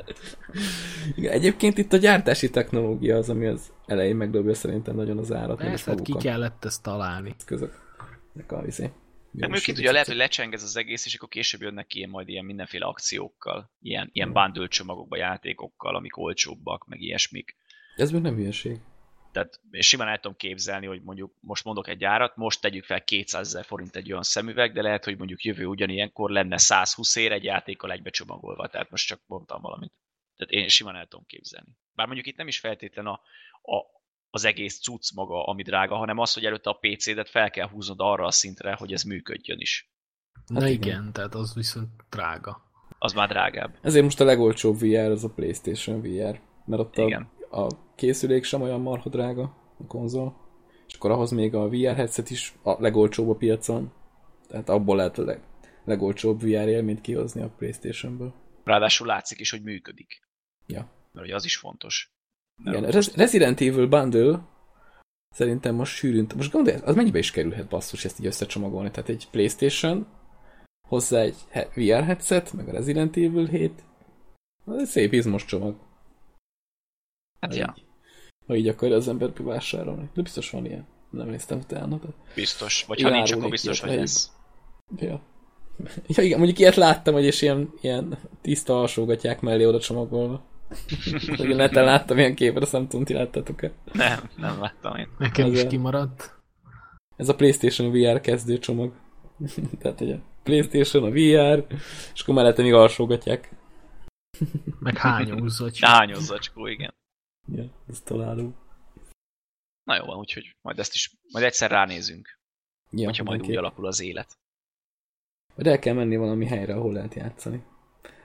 Igen. Egyébként itt a gyártási technológia az, ami az elején megdobja szerintem nagyon az árat, Persze, hát ki kellett ezt találni. Eszközöknek a izé. Nem, őként ugye lehet, hogy lecseng ez az egész, és akkor később jönnek ki ilyen, majd ilyen mindenféle akciókkal, ilyen, ilyen bundle csomagokba, játékokkal, amik olcsóbbak, meg ilyesmik. Ez még nem hülyeség. Tehát én simán el tudom képzelni, hogy mondjuk most mondok egy árat, most tegyük fel 200 ezer forint egy olyan szemüveg, de lehet, hogy mondjuk jövő ugyanilyenkor lenne 120 ér egy játékkal egybecsomagolva, tehát most csak mondtam valamit. Tehát én simán el tudom képzelni. Bár mondjuk itt nem is feltétlen a, a, az egész cucc maga, ami drága, hanem az, hogy előtte a PC-det fel kell húznod arra a szintre, hogy ez működjön is. Na Hát igen. igen. tehát az viszont drága. Az már drágább. Ezért most a legolcsóbb VR az a Playstation VR. Mert ott a, Igen. a készülék sem olyan marha drága, a konzol. És akkor ahhoz még a VR headset is a legolcsóbb a piacon. Tehát abból lehet a leg, legolcsóbb VR élményt kihozni a Playstationből. Ráadásul látszik is, hogy működik. Ja. Mert ugye az is fontos. Igen, Res- Resident Evil Bundle szerintem most sűrűn, most gondolj, az mennyibe is kerülhet basszus ezt így összecsomagolni? Tehát egy Playstation, hozzá egy VR headset, meg a Resident Evil 7, az egy szép izmos csomag. Hát ha ja, így, ha így akarja az ember vásárolni. De biztos van ilyen. Nem néztem utána. De... biztos. Vagy ha nincs, akkor biztos, hogy lesz. Ja. ja. igen, mondjuk ilyet láttam, hogy és ilyen, ilyen tiszta alsógatják mellé oda csomagolva. Hogy a neten láttam ilyen képet, azt nem tudom, ti láttátok-e? Nem, nem láttam én. Nekem is kimaradt. Ez a PlayStation VR kezdő csomag. Tehát ugye PlayStation, a VR, és akkor mellette még alsógatják. Meg hányózott. Hányozzacskó, igen. Ja, ez találó. Na jó van, úgyhogy majd ezt is, majd egyszer ránézünk, Ja, hogyha majd úgy alakul az élet. Majd el kell menni valami helyre, ahol lehet játszani.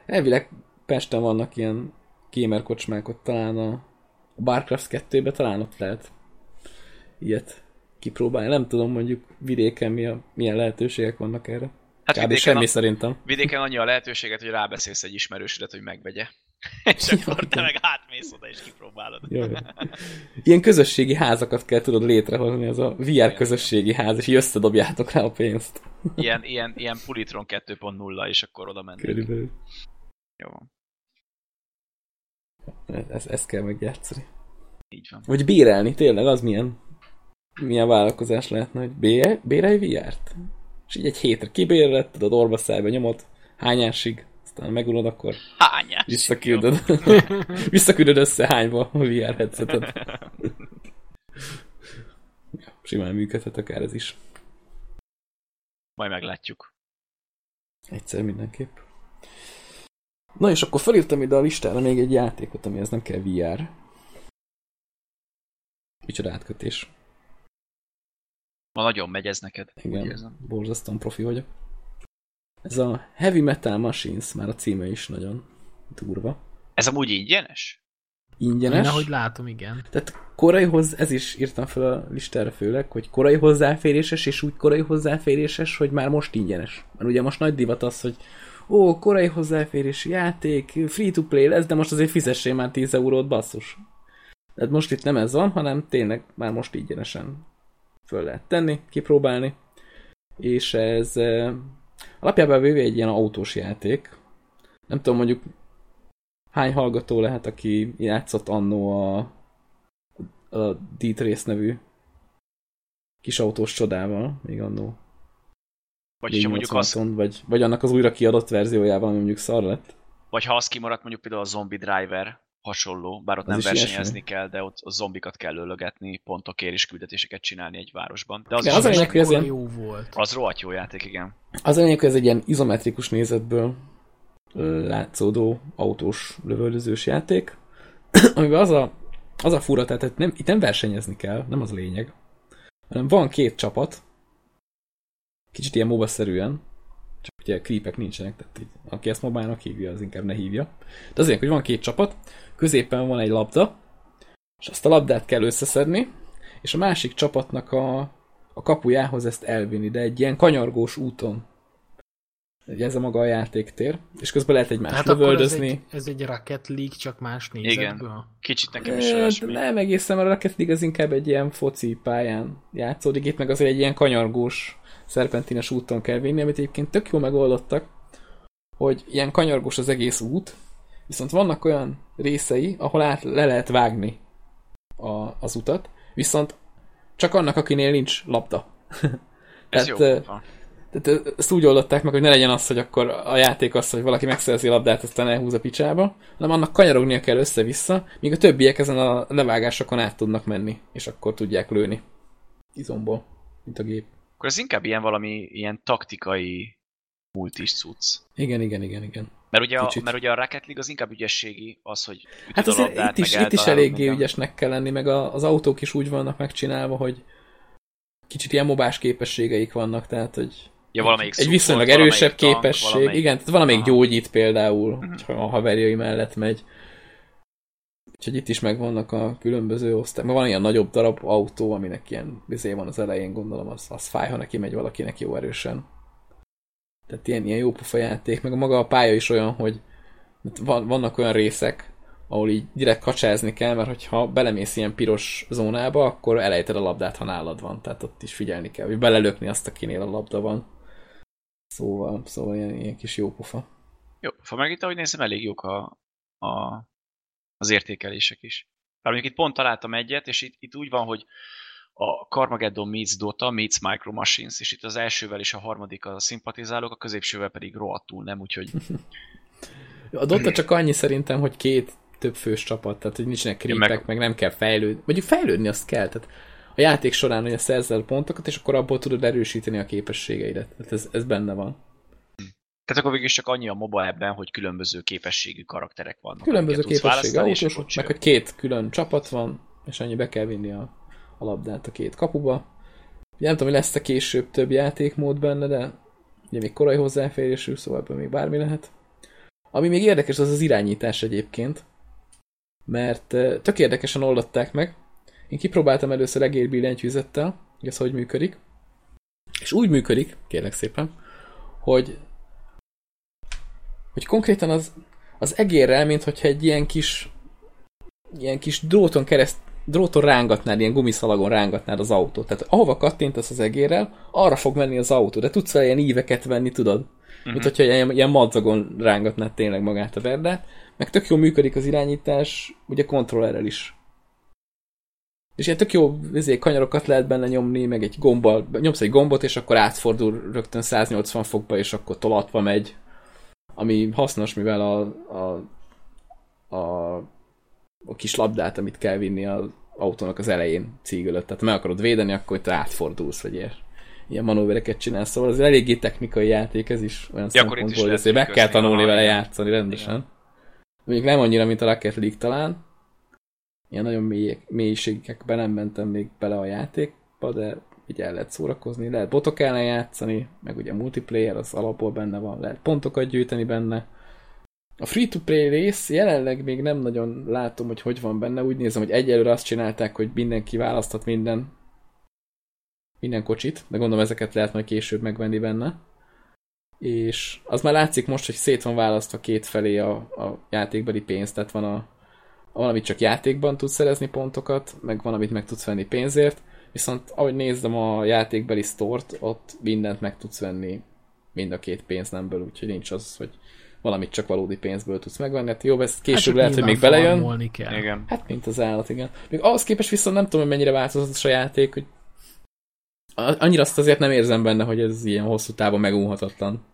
Elvileg Pesten vannak ilyen gamer kocsmák, ott talán a, a Barcraft 2-be talán ott lehet ilyet kipróbálni. Nem tudom, mondjuk vidéken mi a, milyen lehetőségek vannak erre. Hát Kb. vidéken, semmi a, szerintem. vidéken annyi a lehetőséget, hogy rábeszélsz egy ismerősödet, hogy megvegye. És akkor te meg átmész oda és kipróbálod. Jó, jó. Ilyen közösségi házakat kell tudod létrehozni, ez a VR közösségi ház, és így összedobjátok rá a pénzt. Ilyen, ilyen, ilyen Pulitron 2.0, és akkor oda mennék. Körülbelül. Jó Ezt, ezt kell megjátszani. így van. Vagy bérelni, tényleg, az milyen, milyen vállalkozás lehetne, hogy bére, bérelj VR-t? És így egy hétre kibérled, tudod, orba szájba nyomod, hányásig, aztán megunod, akkor Hányás? visszaküldöd. visszaküldöd összehányva a VR headsetet. Simán működhet akár ez is. Majd meglátjuk. Egyszer mindenképp. Na és akkor felírtam ide a listára még egy játékot, amihez nem kell VR. Micsoda átkötés. Ma nagyon megy ez neked. Igen, borzasztóan profi vagyok. Ez a Heavy Metal Machines, már a címe is nagyon durva. Ez amúgy ingyenes? Ingyenes. Én ahogy látom, igen. Tehát korai hoz, ez is írtam fel a listára főleg, hogy korai hozzáféréses, és úgy korai hozzáféréses, hogy már most ingyenes. Mert ugye most nagy divat az, hogy ó, korai hozzáférési játék, free-to-play lesz, de most azért fizessél már 10 eurót, basszus. Tehát most itt nem ez van, hanem tényleg már most ingyenesen föl lehet tenni, kipróbálni. És ez eh, alapjában véve egy ilyen autós játék. Nem tudom, mondjuk hány hallgató lehet, aki játszott annó a, a D-Trace nevű kis autós csodával, még annó Vagy, hogyha mondjuk az, 86-on, vagy, vagy annak az újra kiadott verziójával, ami mondjuk szar lett. vagy ha az kimaradt mondjuk például a Zombie Driver hasonló, bár ott Az nem versenyezni ilyesmi? kell, de ott a zombikat kell lölögetni, pontokért és küldetéseket csinálni egy városban. De az, Igen, is az az, lényeg, hogy ez ilyen- jó volt. az rohadt jó játék, igen. Az a lényeg, hogy ez egy ilyen izometrikus nézetből látszódó autós lövöldözős játék, amiben az a, az a fura, tehát nem, itt nem versenyezni kell, nem az a lényeg, hanem van két csapat, kicsit ilyen MOBA-szerűen, csak ugye creepek nincsenek, tehát így, aki ezt mobának hívja, az inkább ne hívja. De azért, hogy van két csapat, középen van egy labda, és azt a labdát kell összeszedni, és a másik csapatnak a, a kapujához ezt elvinni, de egy ilyen kanyargós úton. Ugye ez a maga a játéktér, és közben lehet egymást Hát lövöldözni. akkor ez egy, ez egy Rocket League, csak más nézetből. Kicsit nekem is olyasmi. Nem egészen, mert a Rocket League az inkább egy ilyen foci pályán játszódik, itt meg azért egy ilyen kanyargós, szerpentines úton kell vinni, amit egyébként tök jól megoldottak, hogy ilyen kanyargós az egész út, viszont vannak olyan részei, ahol át le lehet vágni a, az utat, viszont csak annak, akinél nincs labda. Ez Tehát, jó. eh. Tehát ezt úgy oldották meg, hogy ne legyen az, hogy akkor a játék az, hogy valaki megszerzi a labdát, aztán elhúz a picsába, hanem annak kanyarognia kell össze-vissza, míg a többiek ezen a levágásokon át tudnak menni, és akkor tudják lőni. Izomból, mint a gép. Akkor ez inkább ilyen valami ilyen taktikai multis cucc. Igen, igen, igen, igen. Mert ugye, a, mert ugye a Rocket League az inkább ügyességi, az, hogy Hát azért labdát, itt is, itt is eléggé minden. ügyesnek kell lenni, meg a, az autók is úgy vannak megcsinálva, hogy kicsit ilyen mobás képességeik vannak, tehát hogy Ja, valamelyik egy viszonylag erősebb tank, képesség. valamelyik- Igen, tehát valamelyik Aha. gyógyít például, Mhm. hogyha a haverjai mellett megy. Úgyhogy itt is megvannak a különböző osztályok. Van ilyen nagyobb darab autó, aminek ilyen vizé van az elején, gondolom, az, az fáj, ha neki megy valakinek jó erősen. Tehát ilyen, ilyen jó pofa játék, meg a maga a pálya is olyan, hogy van, vannak olyan részek, ahol így direkt kacsázni kell, mert hogyha belemész ilyen piros zónába, akkor elejted a labdát, ha nálad van. Tehát ott is figyelni kell, hogy belelökni azt, akinél a labda van. Szóval, szóval ilyen, ilyen kis jó pofa. Jó, ha meg itt, ahogy nézem, elég jók a, a, az értékelések is. Bár mondjuk itt pont találtam egyet, és itt, itt úgy van, hogy a Carmageddon meets Dota meets Micro Machines, és itt az elsővel és a harmadik a szimpatizálók, a középsővel pedig rohadtul nem, úgyhogy A Dota csak annyi szerintem, hogy két több fős csapat, tehát hogy nincsenek creepek, meg- meg... nem kell fejlődni. Mondjuk fejlődni azt kell, tehát a játék során ugye szerzel pontokat, és akkor abból tudod erősíteni a képességeidet. Tehát ez, ez benne van. Tehát akkor végül csak annyi a MOBA ebben, hogy különböző képességű karakterek vannak. Különböző képességű autósok, meg hogy két külön csapat van, és annyi be kell vinni a, a labdát a két kapuba. Ugye nem tudom, hogy lesz-e később több játékmód benne, de ugye még korai hozzáférésű, szóval ebből még bármi lehet. Ami még érdekes, az az irányítás egyébként, mert tök érdekesen oldották meg. Én kipróbáltam először egér billentyűzettel, hogy ez hogy működik. És úgy működik, kérlek szépen, hogy hogy konkrétan az, az egérrel, mint hogyha egy ilyen kis ilyen kis dróton kereszt, dróton rángatnád, ilyen gumiszalagon rángatnád az autót. Tehát ahova kattintasz az egérrel, arra fog menni az autó, de tudsz vele ilyen íveket venni, tudod? Uh-huh. Mint hogyha ilyen, ilyen madzagon rángatnád tényleg magát a verdát. Meg tök jól működik az irányítás, ugye kontrollerrel is. És ilyen tök jó izé, kanyarokat lehet benne nyomni, meg egy gombbal, nyomsz egy gombot, és akkor átfordul rögtön 180 fokba, és akkor tolatva megy. Ami hasznos, mivel a, a, a, a kis labdát, amit kell vinni az autónak az elején cígölött. Tehát meg akarod védeni, akkor te átfordulsz, vagy ilyen, ilyen manővereket csinálsz. Szóval ez eléggé technikai játék, ez is olyan Ja, itt szempontból, hogy azért meg kell tanulni vele játszani rendesen. Mondjuk nem annyira, mint a Rocket League talán. Ilyen nagyon mély, mélységekben nem mentem még bele a játékba, de így el lehet szórakozni, lehet botok ellen játszani, meg ugye multiplayer az alapból benne van, lehet pontokat gyűjteni benne. A free-to-play rész jelenleg még nem nagyon látom, hogy hogy van benne. Úgy nézem, hogy egyelőre azt csinálták, hogy mindenki választhat minden minden kocsit, de gondolom ezeket lehet majd később megvenni benne. És az már látszik most, hogy szét van választva két felé a, a játékbeli pénz, tehát van a, van, amit csak játékban tudsz szerezni pontokat, meg van, amit meg tudsz venni pénzért, viszont ahogy nézem a játékbeli stort, ott mindent meg tudsz venni mind a két pénznemből, úgyhogy nincs az, hogy valamit csak valódi pénzből tudsz megvenni. Hát jó, ez később csak lehet, hogy még belejön. kell. Igen. Hát, mint az állat, igen. Még ahhoz képest viszont nem tudom, hogy mennyire változatos a játék, hogy annyira azt azért nem érzem benne, hogy ez ilyen hosszú távon megúhatatlan.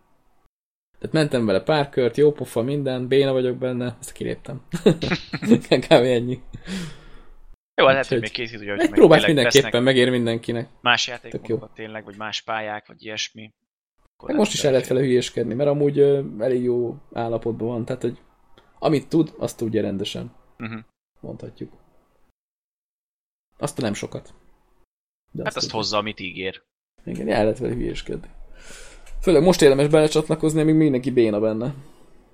Tehát mentem vele pár kört, jó pofa, minden, béna vagyok benne, ezt kiléptem. Kb. ennyi. Jó, lehet, hogy még készít, ugye, hogy Egy meg próbát tényleg mindenképpen megér mindenkinek. más jó. játékokat tényleg, vagy más pályák, vagy ilyesmi. Meg most is el lehet vele hülyéskedni, mert amúgy ö, elég jó állapotban van, tehát hogy amit tud, azt tudja rendesen, Uh-huh. mondhatjuk. Azt nem sokat. De Hát azt tudja. hozza, amit ígér. Igen, el lehet vele hülyéskedni. Főleg most érdemes belecsatlakozni, még mindenki béna benne.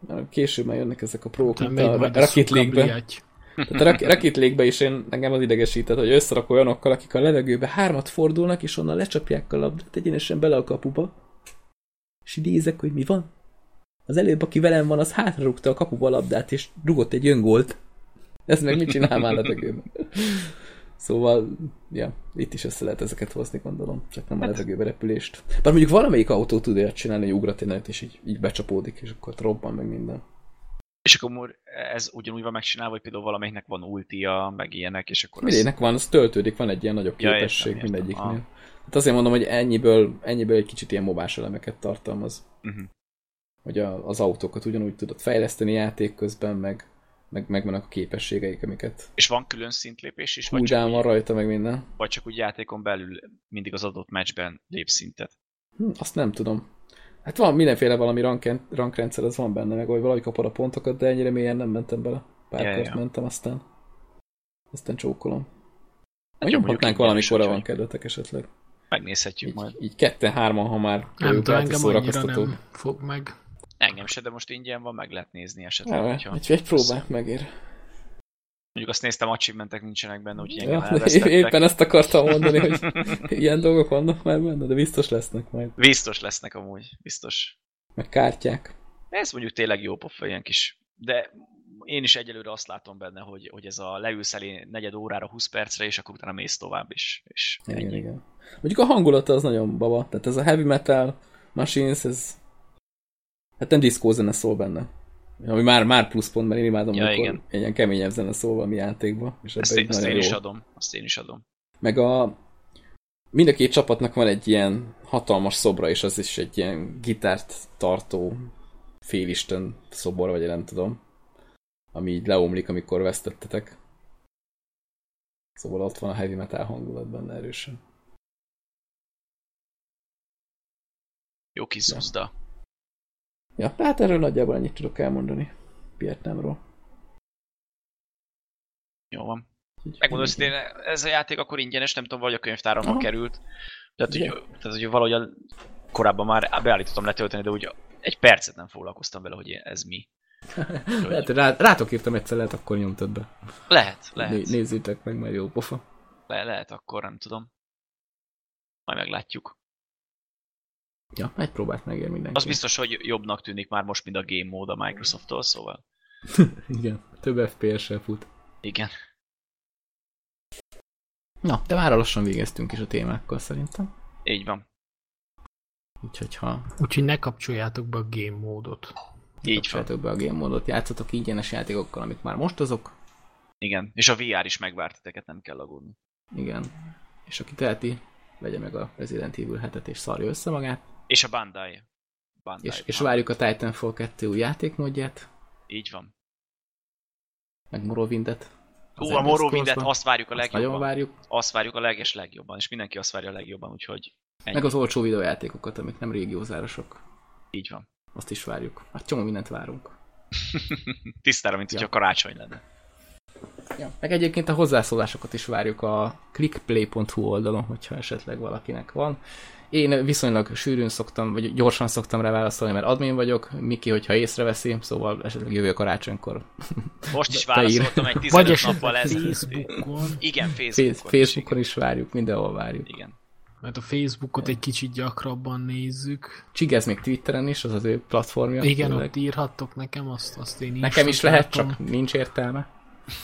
Mert később már jönnek ezek a prók, Tehát mint a Rocket League-be. Tehát a Rocket League-be is én, engem az idegesített, hogy összerak olyanokkal, akik a levegőbe hármat fordulnak, és onnan lecsapják a labdát egyenesen bele a kapuba. És így nézek, hogy mi van. Az előbb, aki velem van, az hátrarúgta a kapuba a labdát, és rugott egy öngólt. Ez meg mit csinál már levegőben? Szóval, ja, itt is össze lehet ezeket hozni, gondolom. Csak nem a levegőbe repülést. Bár mondjuk valamelyik autó tud olyat csinálni, hogy ugrat egy és így, így becsapódik, és akkor robban meg minden. És akkor ez ugyanúgy van megcsinálva, hogy például valamelyiknek van ultia, meg ilyenek, és akkor az... Mindegynek van, az töltődik, van egy ilyen nagyobb Ja, képesség értem, értem. mindegyiknél. Hát azért mondom, hogy ennyiből, ennyiből egy kicsit ilyen mobás elemeket tartalmaz. Uh-huh. Hogy a, az autókat ugyanúgy tudod fejleszteni játék közben, meg, meg megvannak a képességeik, amiket És van külön szintlépés is, cooldown van úgy, rajta, meg minden. vagy csak úgy játékon belül mindig az adott meccsben lép szintet. Hm, azt nem tudom. Hát van mindenféle valami rank, rankrendszer, az van benne, meg hogy valahogy kapod a pontokat, de ennyire mélyen nem mentem bele. Pár Ja, kört ja. mentem, aztán aztán csókolom. Hát nyomhatnánk valamikor, van kedvetek esetleg. Megnézhetjük Így, majd. így ketten, hárman, ha már Nem hogy engem nem fog meg. Engem se, de most ingyen van, meg lehet nézni esetleg. Ja, hogyha... egy, egy próbát megér. Mondjuk azt néztem, achievementek nincsenek benne, úgyhogy engem Ja, elvesztettek. éppen ezt akartam mondani, hogy ilyen dolgok vannak már benne, de biztos lesznek majd. Biztos lesznek amúgy, biztos. Meg kártyák. Ez mondjuk tényleg jó pofa, ilyen kis... De én is egyelőre azt látom benne, hogy, hogy ez a leülsz elé negyed órára, 20 percre, és akkor utána mész tovább is. És Igen, ennyi. igen. Mondjuk a hangulata az nagyon baba. Tehát ez a heavy metal machines, ez hát nem diszkó zene szól benne. Ami már, már pluszpont, mert én imádom, Ja, amikor igen. ilyen keményebb zene szól valami játékba. És Ezt, én, nagyon én is jó. adom. Azt én is adom. Meg a mind a két csapatnak van egy ilyen hatalmas szobra, és az is egy ilyen gitárt tartó félisten szobor, vagy nem tudom. Ami így leomlik, amikor vesztettetek. Szóval ott van a heavy metal hangulat benne erősen. Jó kis zuzda. Ja, hát erről nagyjából ennyit tudok elmondani Vietnámról. Jó van. Megmondom őszintén, ez a játék akkor ingyenes, nem tudom, vagy a könyvtáramban Aha. került. Tehát, hogy, tehát, hogy valahogy a, korábban már beállítottam letölteni, de úgy egy percet nem foglalkoztam vele, hogy ez mi. Lehet, hogy rá, rátok írtam egyszer, lehet akkor nyomtad be. Lehet, lehet. Né, nézzétek meg, majd jó pofa. Le, lehet akkor, nem tudom. Majd meglátjuk. Ja, egy próbát megér mindenki. Az biztos, hogy jobbnak tűnik már most, mint a game mód a Microsoft-tól, szóval Igen, több FPS-sel fut. igen. Na, de már lassan végeztünk is a témákkal szerintem. Így van. Úgyhogy ha Úgyhogy ne kapcsoljátok be a game módot. Így van. kapcsoljátok be a game módot, játszatok ingyenes játékokkal, amik már most azok. Igen. És a VR is megvárt titeket, nem kell aggódni. Igen. És aki teheti, vegye meg a Resident Evil 7-et és szarja össze magát. És a Bandai. Bandai És, és várjuk a Titanfall 2 új játékmódját, Így van. meg Morrowindet. Az a Morrowindet azt várjuk a Azt legjobban. Nagyon várjuk. Azt várjuk a leges legjobban, és mindenki azt várja a legjobban, úgyhogy ennyi. Meg az olcsó videójátékokat, amik nem régiózárosok. Így van. Azt is várjuk. Hát csomó mindent várunk. Tisztára, mint Ja. hogyha karácsony lenne. Ja. Meg egyébként a hozzászólásokat is várjuk a clickplay.hu oldalon, hogyha esetleg valakinek van. Én viszonylag sűrűn szoktam, vagy gyorsan szoktam rá válaszolni, mert admin vagyok, Miki, hogyha észreveszi, szóval esetleg jövő karácsonykor Most is válaszoltam egy Vagy 15 esetleg nappal ezelőtt. Facebookon, Igen, Face- Facebookon, is, Facebookon is várjuk, mindenhol várjuk. Igen. mert a Facebookot egy kicsit gyakrabban nézzük. Csigez még Twitteren is, az az ő platformja. Igen, tényleg. ott írhattok nekem, azt, azt én Nekem is lehet, csak nincs értelme.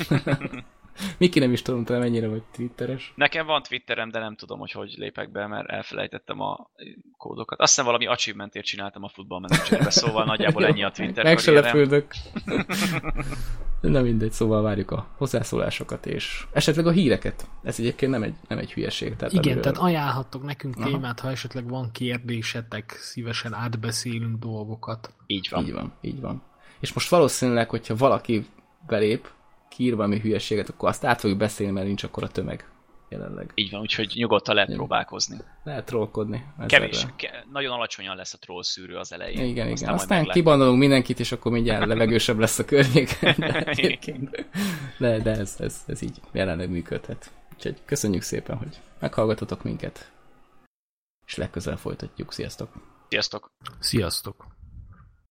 Miki nem is tudom, te mennyire vagy twitteres. Nekem van Twitterem, de nem tudom, hogy hogy lépek be, mert elfelejtettem a kódokat. Azt hiszem valami achievementért csináltam a futballmenedzserbe, szóval nagyjából ennyi a Twitter Meg se lepődök. Nem mindegy, szóval várjuk a hozzászólásokat, és esetleg a híreket. Ez egyébként nem egy, nem egy hülyeség. Tehát Igen, amiről- tehát ajánlhattok nekünk Aha. témát, ha esetleg van kérdésetek, szívesen átbeszélünk dolgokat. Így van. Így van, így van. És most valószínűleg, hogyha valaki belép, kiír valami hülyeséget, akkor azt át fogjuk beszélni, mert nincs akkor a tömeg. jelenleg. Így van, úgyhogy nyugodtan lehet próbálkozni. Lehet trollkodni. Kevés, ke, nagyon alacsonyan lesz a troll szűrő az elején. Igen, igen. Aztán, Aztán kibandolunk mindenkit, és akkor mindjárt levegősebb lesz a környék. De, de ez, ez, ez így jelenleg működhet. Úgyhogy köszönjük szépen, hogy meghallgatotok minket. És legközelebb folytatjuk. Sziasztok! Sziasztok! Sziasztok!